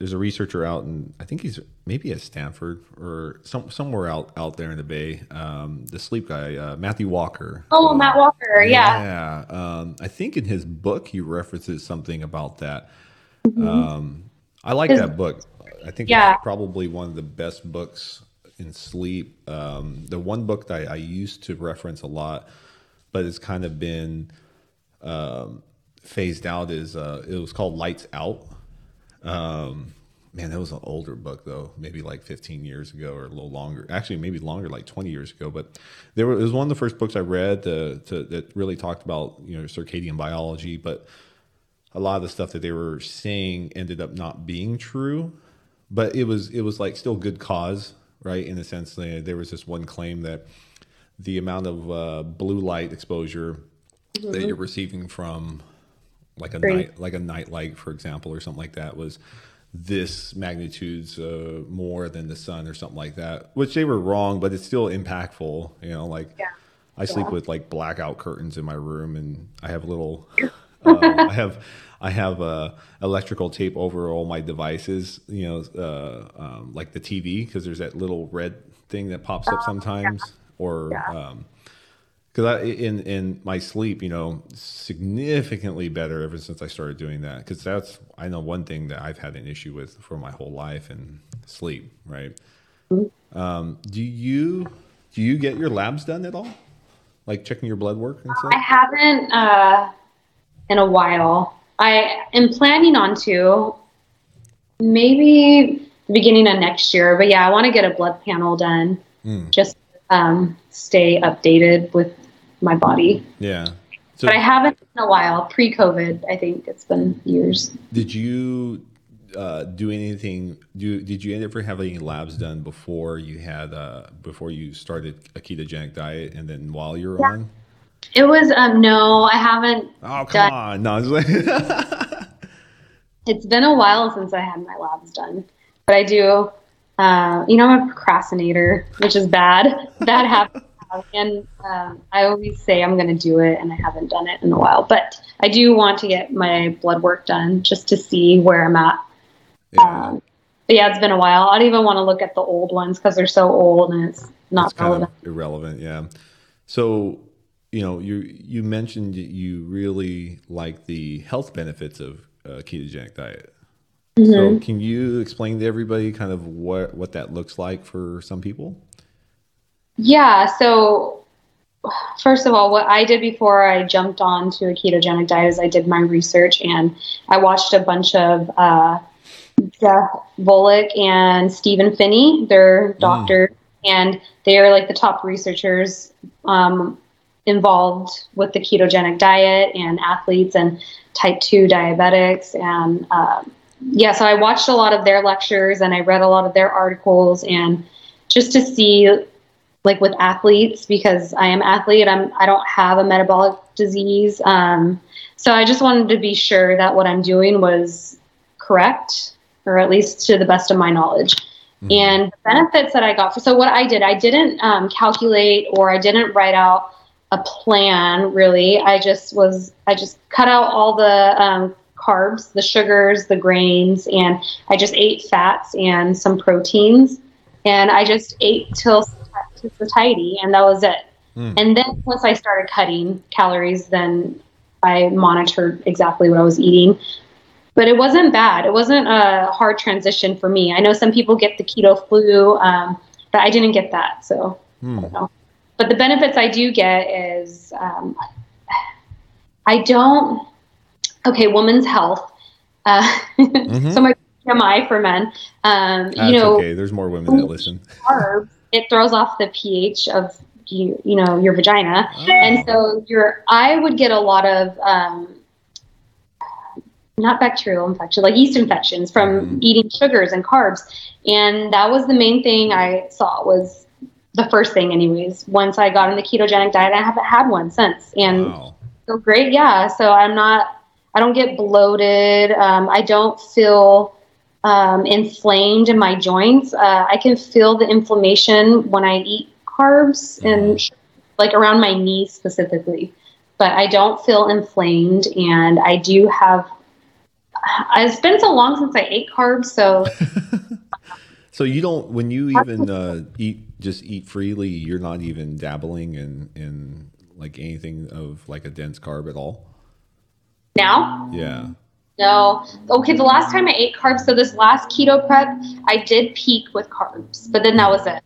there's a researcher out and I think he's maybe at Stanford or some, somewhere out out there in the Bay. Um, the sleep guy, uh, Matthew Walker. Oh, Matt Walker, yeah. Yeah. Um, I think in his book he references something about that. Mm-hmm. Um, I like his, that book. I think yeah. it's probably one of the best books in sleep. Um, the one book that I, I, used to reference a lot, but it's kind of been um, phased out is uh, it was called Lights Out um, man, that was an older book though, maybe like 15 years ago or a little longer. Actually, maybe longer, like 20 years ago. But there it was one of the first books I read to, to, that really talked about you know circadian biology, but a lot of the stuff that they were saying ended up not being true. But it was it was like still good cause, right? In a sense, there was this one claim that the amount of uh, blue light exposure mm-hmm. that you're receiving from like a night like a night light for example or something like that was this magnitudes uh, more than the sun or something like that which they were wrong but it's still impactful you know like yeah. i sleep yeah. with like blackout curtains in my room and i have little uh, [laughs] i have i have uh, electrical tape over all my devices you know uh, um, like the tv because there's that little red thing that pops up oh, sometimes yeah. or um, because I in in my sleep, you know, significantly better ever since I started doing that. Because that's I know one thing that I've had an issue with for my whole life and sleep. Right? Mm-hmm. Um, do you do you get your labs done at all? Like checking your blood work and stuff? I haven't uh, in a while. I am planning on to maybe the beginning of next year. But yeah, I want to get a blood panel done. Mm. Just um, stay updated with my body. Yeah. So, but I haven't in a while. Pre-COVID, I think it's been years. Did you uh, do anything? Do did you ever have any labs done before you had uh, before you started a ketogenic diet, and then while you're yeah. on? It was um no, I haven't. Oh come done. on, no. [laughs] it's been a while since I had my labs done, but I do. Uh, you know, I'm a procrastinator, which is bad. [laughs] That happens and um, I always say I'm going to do it, and I haven't done it in a while. But I do want to get my blood work done just to see where I'm at. Yeah. Um, but yeah, it's been a while. I don't even want to look at the old ones because they're so old and it's not it's relevant. irrelevant, yeah. So you know, you you mentioned you really like the health benefits of a ketogenic diet. So, can you explain to everybody kind of what what that looks like for some people? Yeah. So, first of all, what I did before I jumped on to a ketogenic diet is I did my research and I watched a bunch of uh, Jeff Volek and Stephen Phinney. They're doctors, and they are like the top researchers um, involved with the ketogenic diet and athletes and type 2 diabetics. And um, yeah, so I watched a lot of their lectures and I read a lot of their articles and just to see like with athletes because I am athlete. I'm I don't have a metabolic disease. Um, so I just wanted to be sure that what I'm doing was correct, or at least to the best of my knowledge. Mm-hmm. And the benefits that I got for so what I did, I didn't um, calculate or I didn't write out a plan really. I just was I just cut out all the um, carbs, the sugars, the grains, and I just ate fats and some proteins. And I just ate till to satiety, and that was it. Mm. And then once I started cutting calories, then I monitored exactly what I was eating. But it wasn't bad. It wasn't a hard transition for me. I know some people get the keto flu, um, but I didn't get that. So mm. I don't know. But the benefits I do get is um, I don't. Okay, women's health. Uh, [laughs] mm-hmm. so my BMI for men. Um, you know, okay. There's more women that listen. Carbs it throws off the pH of you, you know, your vagina. Oh. And so your, I would get a lot of, um, not bacterial infection, like yeast infections from mm. eating sugars and carbs. And that was the main thing I saw was the first thing anyways. Once I got on the ketogenic diet, I haven't had one since. And wow. so great. Yeah. So I'm not, I don't get bloated. Um, I don't feel, um, inflamed in my joints. Uh, I can feel the inflammation when I eat carbs and mm-hmm. like around my knees specifically. But I don't feel inflamed, and I do have. It's been so long since I ate carbs, so. [laughs] so you don't when you even uh, eat just eat freely. You're not even dabbling in in like anything of like a dense carb at all. Now. Yeah. No. Okay, the last time I ate carbs, so this last keto prep, I did peak with carbs, but then that was it.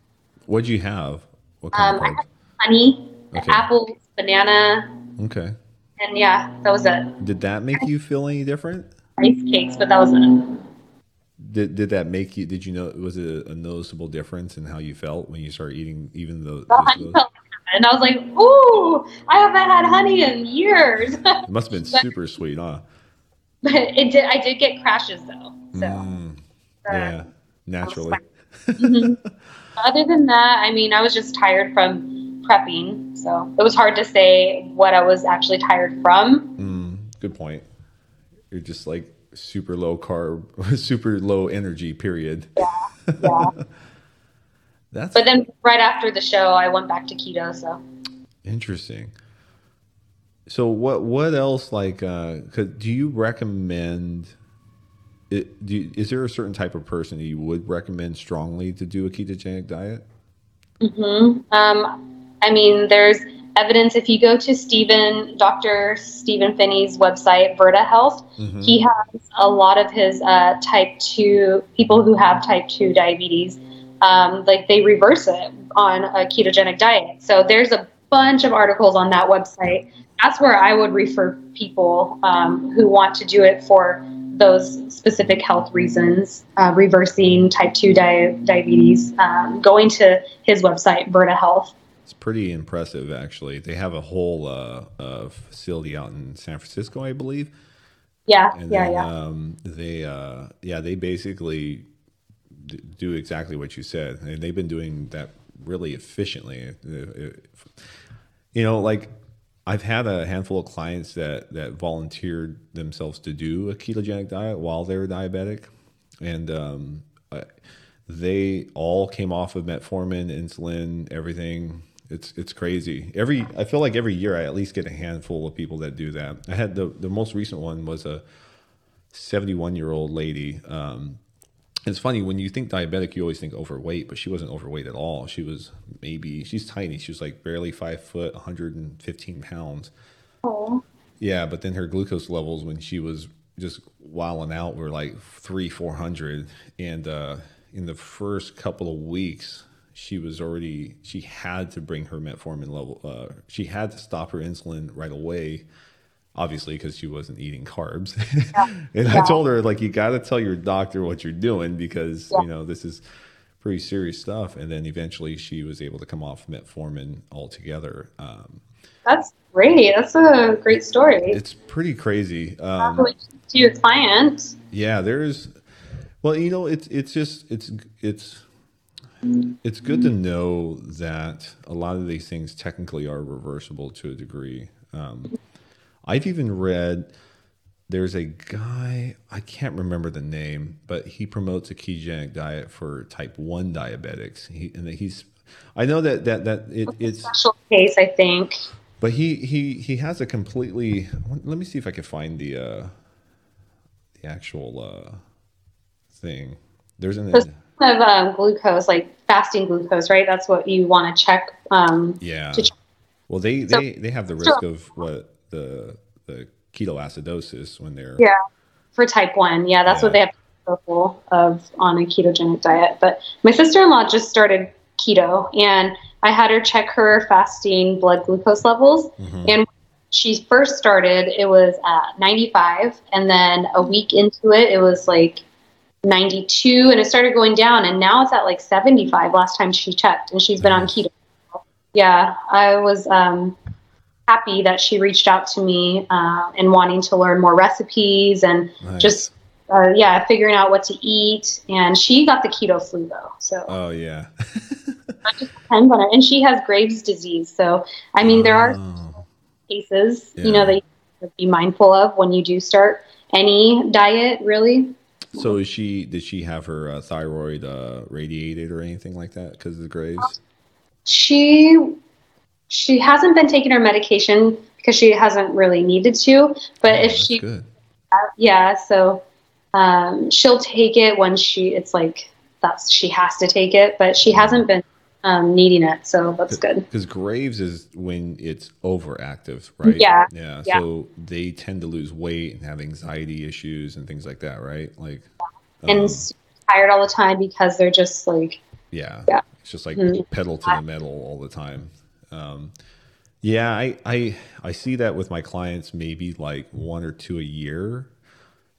What'd you have? What kind um, of carbs? honey, okay. apples, banana. Okay. And yeah, that was it. Did that make you feel any different? Rice cakes, but that was it. Did, did that make you? Did you know? Was it a noticeable difference in how you felt when you started eating even though? And I was like, "Ooh, I haven't had honey in years." it must have been [laughs] super sweet, huh? But it did. I did get crashes though. So mm, uh, yeah, naturally. mm-hmm. [laughs] Other than that, I mean, I was just tired from prepping, so it was hard to say what I was actually tired from. Mm, good point. You're just like super low carb, [laughs] super low energy. Period. Yeah. Yeah. [laughs] That's. But then right after the show, I went back to keto. So. Interesting. So what what else like? Uh, do you recommend? It, do you, is there a certain type of person you would recommend strongly to do a ketogenic diet? Hmm. Um. I mean, there's evidence if you go to Stephen, Dr. Stephen Phinney's website, Virta Health, mm-hmm. he has a lot of his uh, type 2 people who have type 2 diabetes, um, like they reverse it on a ketogenic diet. So there's a bunch of articles on that website that's where I would refer people um, who want to do it for those specific health reasons, uh, reversing type 2 di- diabetes, um, going to his website, Virta Health. It's pretty impressive, actually. They have a whole uh, uh, facility out in San Francisco, I believe. Yeah, and yeah, then, yeah. Um, they, uh, yeah, they basically do exactly what you said, and they've been doing that really efficiently. You know, like I've had a handful of clients that that volunteered themselves to do a ketogenic diet while they were diabetic, and um, they all came off of metformin, insulin, everything. It's it's crazy. Every I feel like every year I at least get a handful of people that do that. I had the the most recent one was a 71 year old lady. Um, it's funny when you think diabetic, you always think overweight, but she wasn't overweight at all. She was maybe she's tiny. She was like barely five foot, 115 pounds. Oh. Yeah, but then her glucose levels when she was just wilding out. We are like three, four hundred, and uh, in the first couple of weeks, she was already she had to bring her metformin level. Uh, she had to stop her insulin right away obviously because she wasn't eating carbs. Yeah. [laughs] and yeah. I told her like you got to tell your doctor what you're doing because yeah. you know this is pretty serious stuff. And then eventually she was able to come off metformin altogether. Um, That's great. That's a great story. It's pretty crazy. Um, to your client. Yeah, there's. Well, you know, it's it's just it's it's it's good to know that a lot of these things technically are reversible to a degree. Um, I've even read there's a guy I can't remember the name, but he promotes a ketogenic diet for type one diabetics. He and he's I know that that that it, it's special case, I think. But he he he has a completely. Let me see if I can find the uh, the actual uh, thing. There's an of um, glucose, like fasting glucose, right? That's what you want to check. Um, yeah. To check. Well, they they they have the risk of what the the ketoacidosis when they're yeah for type one. Yeah, that's yeah. what they have careful of on a ketogenic diet. But my sister in law just started keto, and I had her check her fasting blood glucose levels, mm-hmm. and she first started, it was at 95, and then a week into it, it was like 92, and it started going down, and now it's at like 75 last time she checked, and she's been on keto. Yeah, I was um, happy that she reached out to me uh, and wanting to learn more recipes and nice. just uh, yeah figuring out what to eat and she got the keto flu though so oh yeah [laughs] I just depends on her and she has graves disease so i mean there are oh. cases yeah. you know that you be mindful of when you do start any diet really so is she did she have her uh, thyroid uh, radiated or anything like that because of the graves she she hasn't been taking her medication because she hasn't really needed to. But oh, if she, good. yeah, so um, she'll take it when she. It's like that's she has to take it, but she hasn't been um, needing it, so that's good. Because Graves is when it's overactive, right? Yeah. yeah. yeah. So they tend to lose weight and have anxiety issues and things like that, right? Like, and um, tired all the time because they're just like, yeah, yeah. It's just like mm-hmm. pedal to the metal all the time. Um, yeah, I, I I see that with my clients maybe like one or two a year.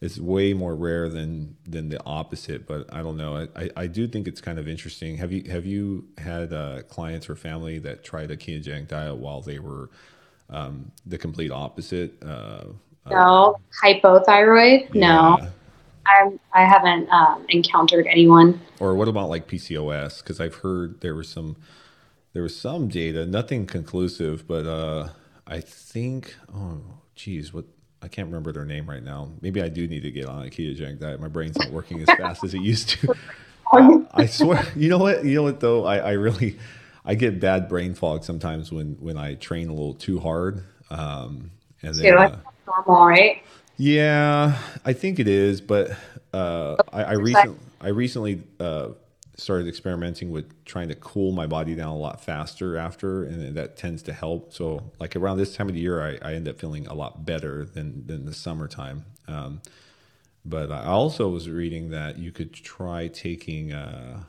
It's way more rare than than the opposite, but I don't know. I, I do think it's kind of interesting. Have you have you had uh, clients or family that tried a ketogenic diet while they were um, the complete opposite? Uh, no, uh, hypothyroid. Yeah. No, I I haven't um, encountered anyone. Or what about like PCOS? Because I've heard there was some there was some data, nothing conclusive, but uh, I think, oh, geez, what I can't remember their name right now. Maybe I do need to get on a ketogenic diet. My brain's not working as fast as it used to. I swear, you know what? You know what though? I, I really, I get bad brain fog sometimes when when I train a little too hard. Um, and then, uh, normal, right? Yeah, I think it is, but uh, I, I recently I recently uh, started experimenting with trying to cool my body down a lot faster after, and that tends to help. So, like around this time of the year, I, I end up feeling a lot better than than the summertime. Um, but I also was reading that you could try taking uh,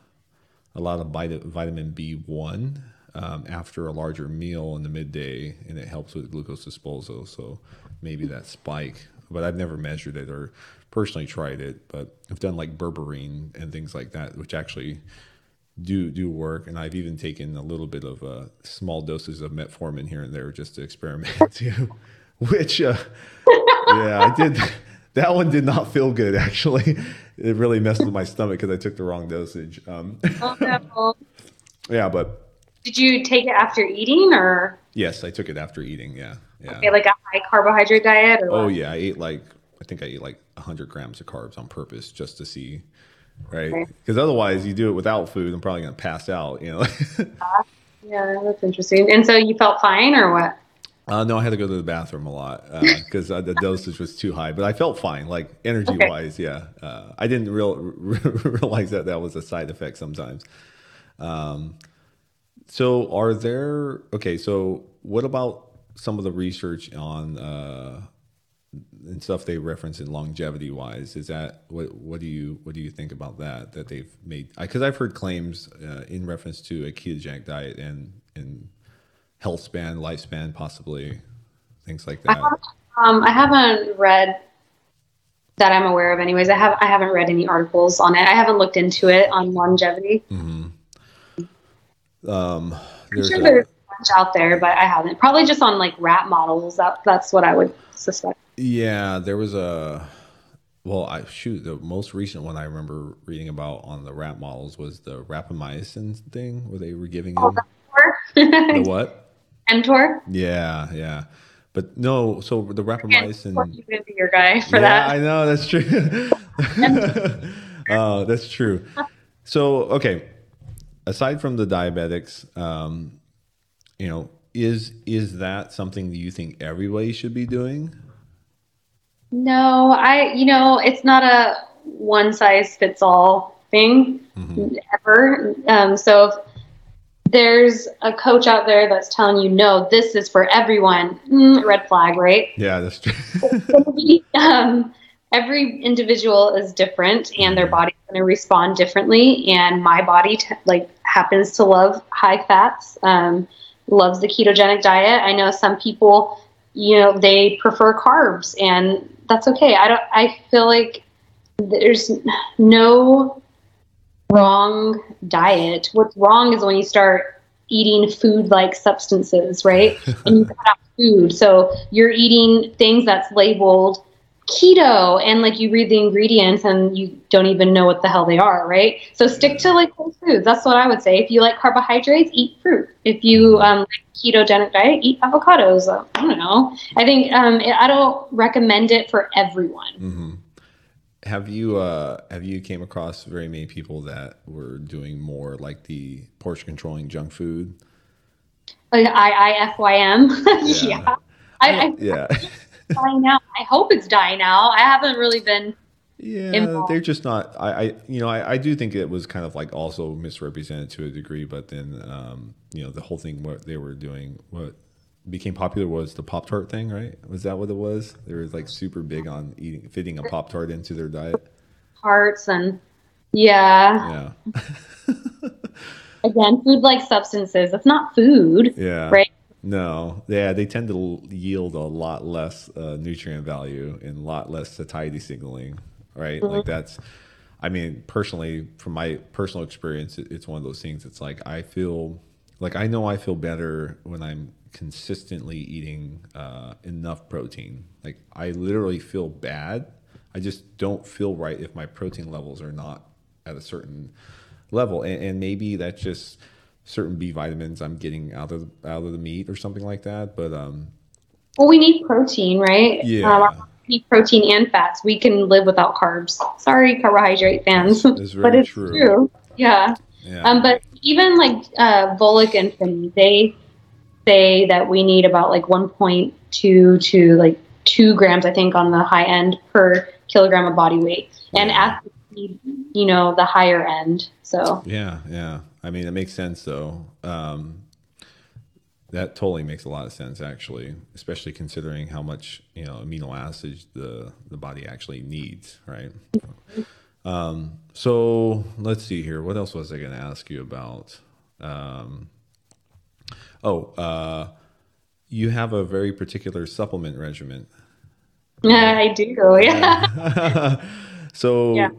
a lot of vitamin B1 um, after a larger meal in the midday, and it helps with glucose disposal. So maybe that spike, but I've never measured it or personally tried it, but I've done like berberine and things like that, which actually do do work. And I've even taken a little bit of uh, small doses of metformin here and there just to experiment [laughs] too. Which, uh, yeah, I did. That one did not feel good actually. It really messed with my stomach because I took the wrong dosage. Um, oh, no. [laughs] yeah, but did you take it after eating or? Yes, I took it after eating. Yeah, yeah. Okay, like a high carbohydrate diet. oh what? yeah, I ate like I think I eat like 100 grams of carbs on purpose just to see, right? Because otherwise, you do it without food, I'm probably going to pass out, you know? [laughs] yeah, that's interesting. And so you felt fine or what? Uh, no, I had to go to the bathroom a lot because uh, [laughs] uh, the dosage was too high. But I felt fine, like energy okay. wise. Yeah, uh, I didn't real, [laughs] realize that that was a side effect sometimes. Um, so, are there okay? So, what about some of the research on uh, and stuff they reference in longevity wise. Is that what what do you what do you think about that that they've made? Because I've heard claims uh, in reference to a ketogenic diet and and health span, lifespan, possibly things like that. Um, I haven't read that I'm aware of. Anyways, I have I haven't read any articles on it. I haven't looked into it on longevity. Mm-hmm. Um, I'm there's sure a- there's a bunch out there, but I haven't. Probably just on like rat models. That that's what I would suspect. Yeah, there was a. Well, I shoot. The most recent one I remember reading about on the rat models was the rapamycin thing, where they were giving them the [laughs] what? mTOR. Yeah, yeah. But no, so the rapamycin. You gonna be your guy for yeah, that? I know that's true. uh, [laughs] that's true. So okay, aside from the diabetics, um, you know, is is that something that you think everybody should be doing? No, I. You know, it's not a one size fits all thing Mhm. ever. Um, so if there's a coach out there that's telling you no, this is for everyone. Mm, red flag, right? Yeah, that's true. [laughs] um, every individual is different and their body's going to respond differently and my body t- like happens to love high fats um, loves the ketogenic diet i know some people you know they prefer carbs and that's okay. I don't i feel like there's no wrong diet. What's wrong is when you start eating food like substances right? [laughs] And you cut out food. So you're eating things that's labeled keto and like you read the ingredients and you don't even know what the hell they are right? So stick to like whole foods. That's what i would say. If you like carbohydrates eat fruit if you um, like ketogenic diet eat avocados i don't know. I think um, i don't recommend it for everyone. Hmm Have you uh, have you came across very many people that were doing more like the portion controlling junk food? like i-i-f-y-m [laughs] yeah, I, I, yeah. it's dying out. I hope it's dying out. I haven't really been Yeah, involved. they're just not. I, I you know, I, I do think it was kind of like also misrepresented to a degree, but then, um, you know, the whole thing what they were doing, what became popular was the Pop Tart thing, right? Was that what it was? They were like super big on eating, fitting a Pop Tart into their diet. hearts and yeah Yeah, [laughs] again food like substances it's not food yeah. right No, yeah, they tend to yield a lot less uh, nutrient value and a lot less satiety signaling, right? Like that's, I mean, personally, from my personal experience, it, it's one of those things. It's like I feel, like I know I feel better when I'm consistently eating uh, enough protein. Like I literally feel bad. I just don't feel right if my protein levels are not at a certain level, and, and maybe that's just certain B vitamins I'm getting out of out of the meat or something like that. But um, Well, we need protein, right? Yeah. Um, need protein and fats. We can live without carbs. Sorry, carbohydrate fans. It's [laughs] but it's true. true. Yeah. yeah, Um, but even like uh, Volek and Phinney, they say that we need about like 1.2 to like 2 grams, I think, on the high end per kilogram of body weight. And Yeah. athletes need, you know, the higher end. So, yeah, yeah. I mean, it makes sense though. Um, that totally makes a lot of sense, actually, especially considering how much you know amino acids the the body actually needs, right? Um, so let's see here. What else was I going to ask you about? Um, oh, uh, you have a very particular supplement regimen. [laughs] I do. Yeah. [laughs] so Yeah.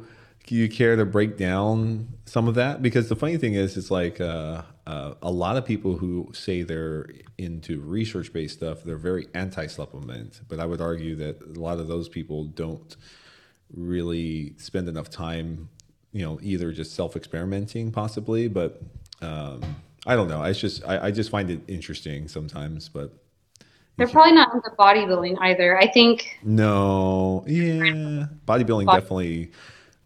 do you care to break down some of that because the funny thing is it's like uh, uh, a lot of people who say they're into research-based stuff they're very anti-supplement but i would argue that a lot of those people don't really spend enough time you know either just self-experimenting possibly but um, i don't know. It's just I, I just find it interesting sometimes but They're probably not into bodybuilding either. I think no, yeah, bodybuilding Body- definitely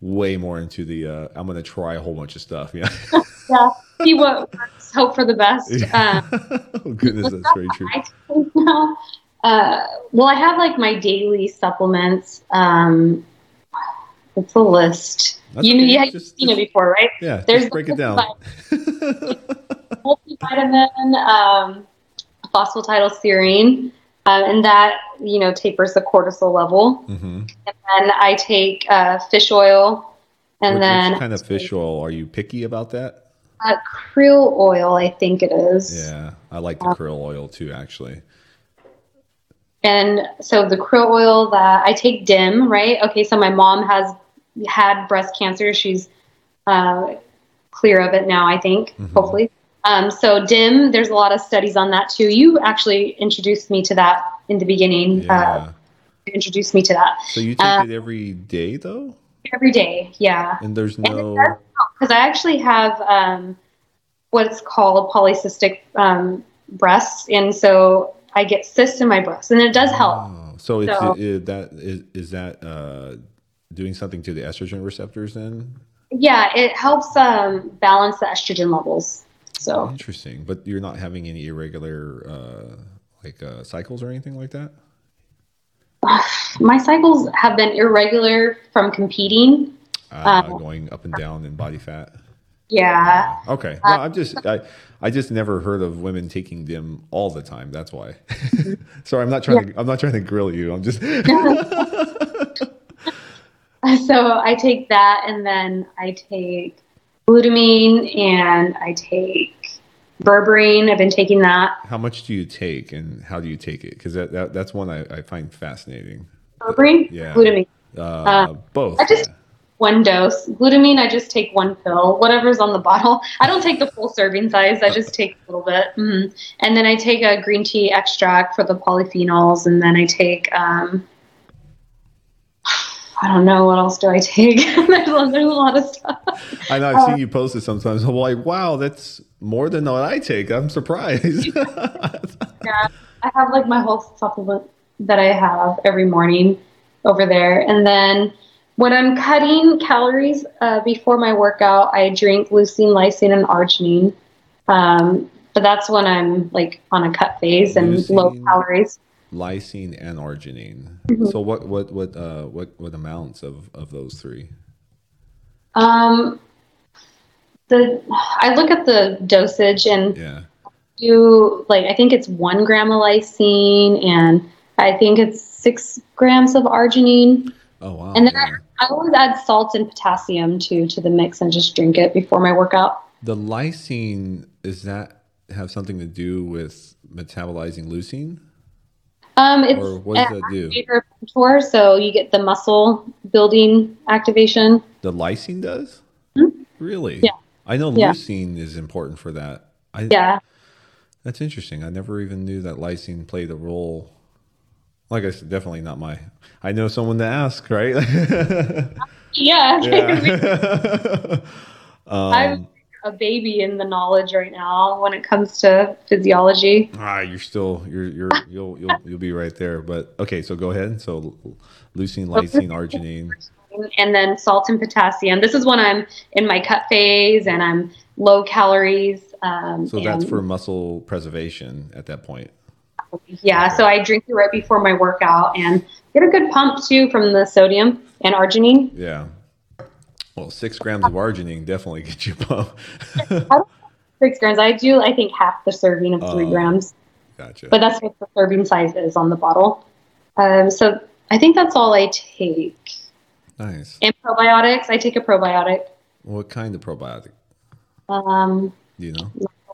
way more into the. Uh, I'm gonna try a whole bunch of stuff. Yeah. [laughs] yeah, see what works, hope for the best. Um, [laughs] oh goodness, that's very true. Now. Uh, well, I have like my daily supplements. Um, it's a list. That's you okay. you have seen it before, right? Yeah, There's break it down. [laughs] multivitamin, um, phosphatidylserine, um, and that you know tapers the cortisol level. hmm And then I take uh, fish oil, and Which, then which kind of fish oil? Are you picky about that? uh, krill oil. I think it is. Yeah, I like the krill oil too, actually. And so the krill oil that I take DIM, right? Okay, so my mom has had breast cancer. She's uh, clear of it now, I think, Mhm. hopefully. Um, so DIM, there's a lot of studies on that too. You actually introduced me to that in the beginning. Yeah. Uh, introduced me to that so you take uh, it every day though, every day. Yeah. and there's no. because I actually have um, what's called polycystic um, breasts, and so I get cysts in my breasts, and it does help. Oh, so it's So- it, that is is that uh, doing something to the estrogen receptors then? Yeah, it helps um, balance the estrogen levels. So Interesting, but you're not having any irregular uh, like uh, cycles or anything like that. [sighs] my cycles have been irregular from competing. Uh, Um, going up and down in body fat. Yeah, Okay. No, I'm just I, I just never heard of women taking DIM all the time. That's why. [laughs] Sorry, I'm not trying to I'm not trying to grill you. I'm just [laughs] so I take that, and then I take glutamine, and I take berberine. I've been taking that. how much do you take and how do you take it? Because that, that that's one I, I find fascinating. Berberine, Yeah. glutamine. Uh, both. I just- one dose. Glutamine, I just take one pill, whatever's on the [laughs] bottle. I don't take the full serving size. I just take a little bit. Mhm. And then I take a green tea extract for the polyphenols. And then I take, um, I don't know, what else do I take? [laughs] there's, a, there's a lot of stuff. I know I've seen you post it sometimes. I'm like, wow, that's more than what I take. I'm surprised. [laughs] Yeah, I have like my whole supplement that I have every morning over there. And then when I'm cutting calories uh, before my workout, I drink leucine, lysine, and arginine. Um, but that's when I'm like on a cut phase and low calories. Lysine and arginine. Mm-hmm. So what what what uh what what amounts of of those three? Um, the I look at the dosage and Yeah. do like I think it's one gram of lysine and I think it's six grams of arginine. Oh wow. And then yeah. I always add salt and potassium to to the mix and just drink it before my workout. The lysine is that have something to do with metabolizing leucine, Um, it's or what does that do? mTOR, so you get the muscle building activation. The lysine does? Really? Yeah. I know Yeah. leucine is important for that. I, Yeah, That's interesting. I never even knew that lysine played a role. Like I said, definitely not my. I know someone to ask, right? [laughs] yeah. [laughs] yeah. [laughs] Um, a baby in the knowledge right now when it comes to physiology. ah, you're still you're you're you'll you'll you'll be right there. But okay, so go ahead. So leucine, lysine, arginine. and then salt and potassium. This is when I'm in my cut phase and I'm low calories. Um, So that's for muscle preservation at that point. yeah. So I drink it right before my workout and get a good pump too from the sodium and arginine. Yeah. Well, six grams of arginine definitely gets you pumped. Six grams. I do. I think half the serving of three Oh. grams, gotcha. but that's what the serving size is on the bottle. Um, so I think that's all I take. nice. And probiotics. I take a probiotic. What kind of probiotic? Um, Do you know?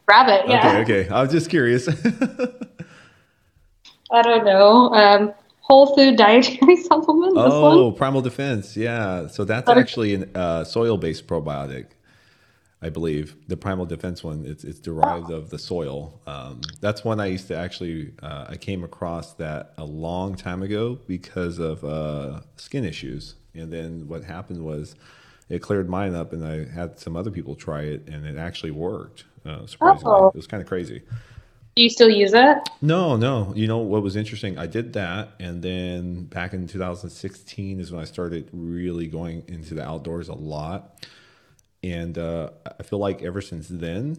rabbit. Yeah. Okay, okay. I was just curious. [laughs] I don't know. Um, whole food dietary [laughs] supplement. This one. oh, Primal Defense. Yeah. So that's actually a uh, soil-based probiotic, I believe. The Primal Defense one. It's it's derived of the soil. Um, that's one I used to actually. Uh, I came across that a long time ago because of uh, skin issues, and then what happened was. It cleared mine up, and I had some other people try it, and it actually worked. Uh, surprisingly, Oh. it was kind of crazy. Do you still use it? No, no. You know what was interesting? I did that, and then back in 2016 is when I started really going into the outdoors a lot. And uh, I feel like ever since then,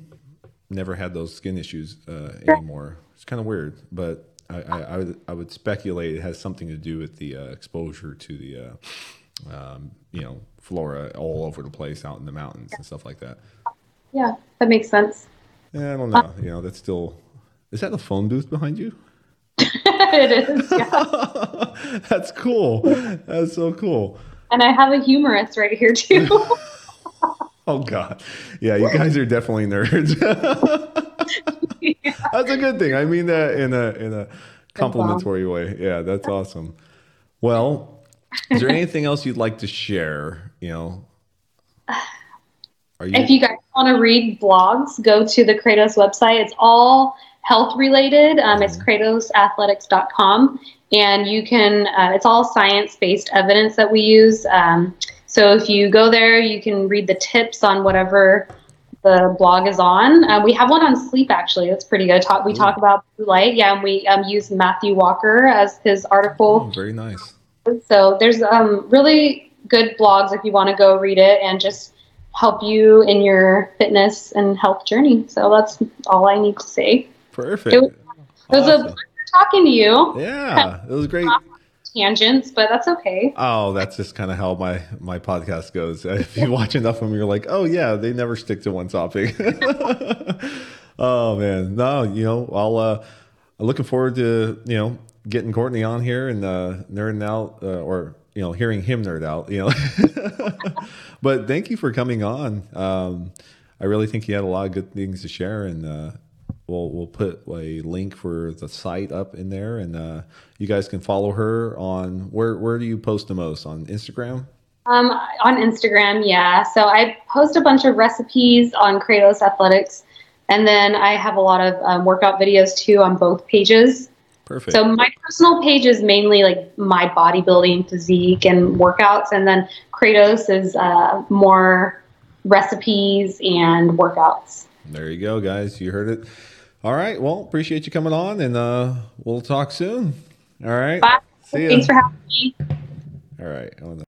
never had those skin issues uh, anymore. It's kind of weird, but I, I, I, would, I would speculate it has something to do with the uh, exposure to the, uh, um, you know, flora all over the place out in the mountains and stuff like that. Yeah, that makes sense. Yeah, I don't know. You know, that's still. Is that the phone booth behind you? [laughs] it is. Yeah. That's cool. That's so cool. And I have a humorist right here too. [laughs] [laughs] Oh God, yeah, you guys are definitely nerds. That's a good thing. I mean that in a in a complimentary way. Yeah, that's awesome. Well, is there anything else you'd like to share? You know, are you? If you guys want to read blogs, go to the Kratos website. It's all health related. Um, it's mm-hmm. kratosathletics.com, and you can. Uh, it's all science based evidence that we use. Um, so if you go there, you can read the tips on whatever the blog is on. Uh, we have one on sleep actually. That's pretty good. Talk, we Ooh. talk about blue light. Yeah, and we um, use Matthew Walker as his article. Oh, very nice. So there's um, really good blogs if you want to go read it and just help you in your fitness and health journey. So that's all I need to say. Perfect. It was, it was a pleasure talking to you. Yeah, it was great tangents, but that's okay. Oh, that's just kind of how my my podcast goes. [laughs] If you watch enough of them, you're like, oh yeah, they never stick to one topic. [laughs] oh man, no, you know, I'll uh, I'm looking forward to you know getting Courtney on here and uh, nerding out uh, or you know hearing him nerd out. You know, [laughs] but thank you for coming on. Um, I really think you had a lot of good things to share and. Uh, we'll we'll put a link for the site up in there, and uh, you guys can follow her on where where do you post the most on Instagram? Um, on Instagram, yeah. So I post a bunch of recipes on Kratos Athletics, and then I have a lot of um, workout videos too on both pages. Perfect. So my personal page is mainly like my bodybuilding physique and workouts, and then Kratos is uh, more recipes and workouts. There you go, guys. You heard it. All right. Well, appreciate you coming on, and uh, we'll talk soon. All right. Bye. See. Thanks for having me. All right.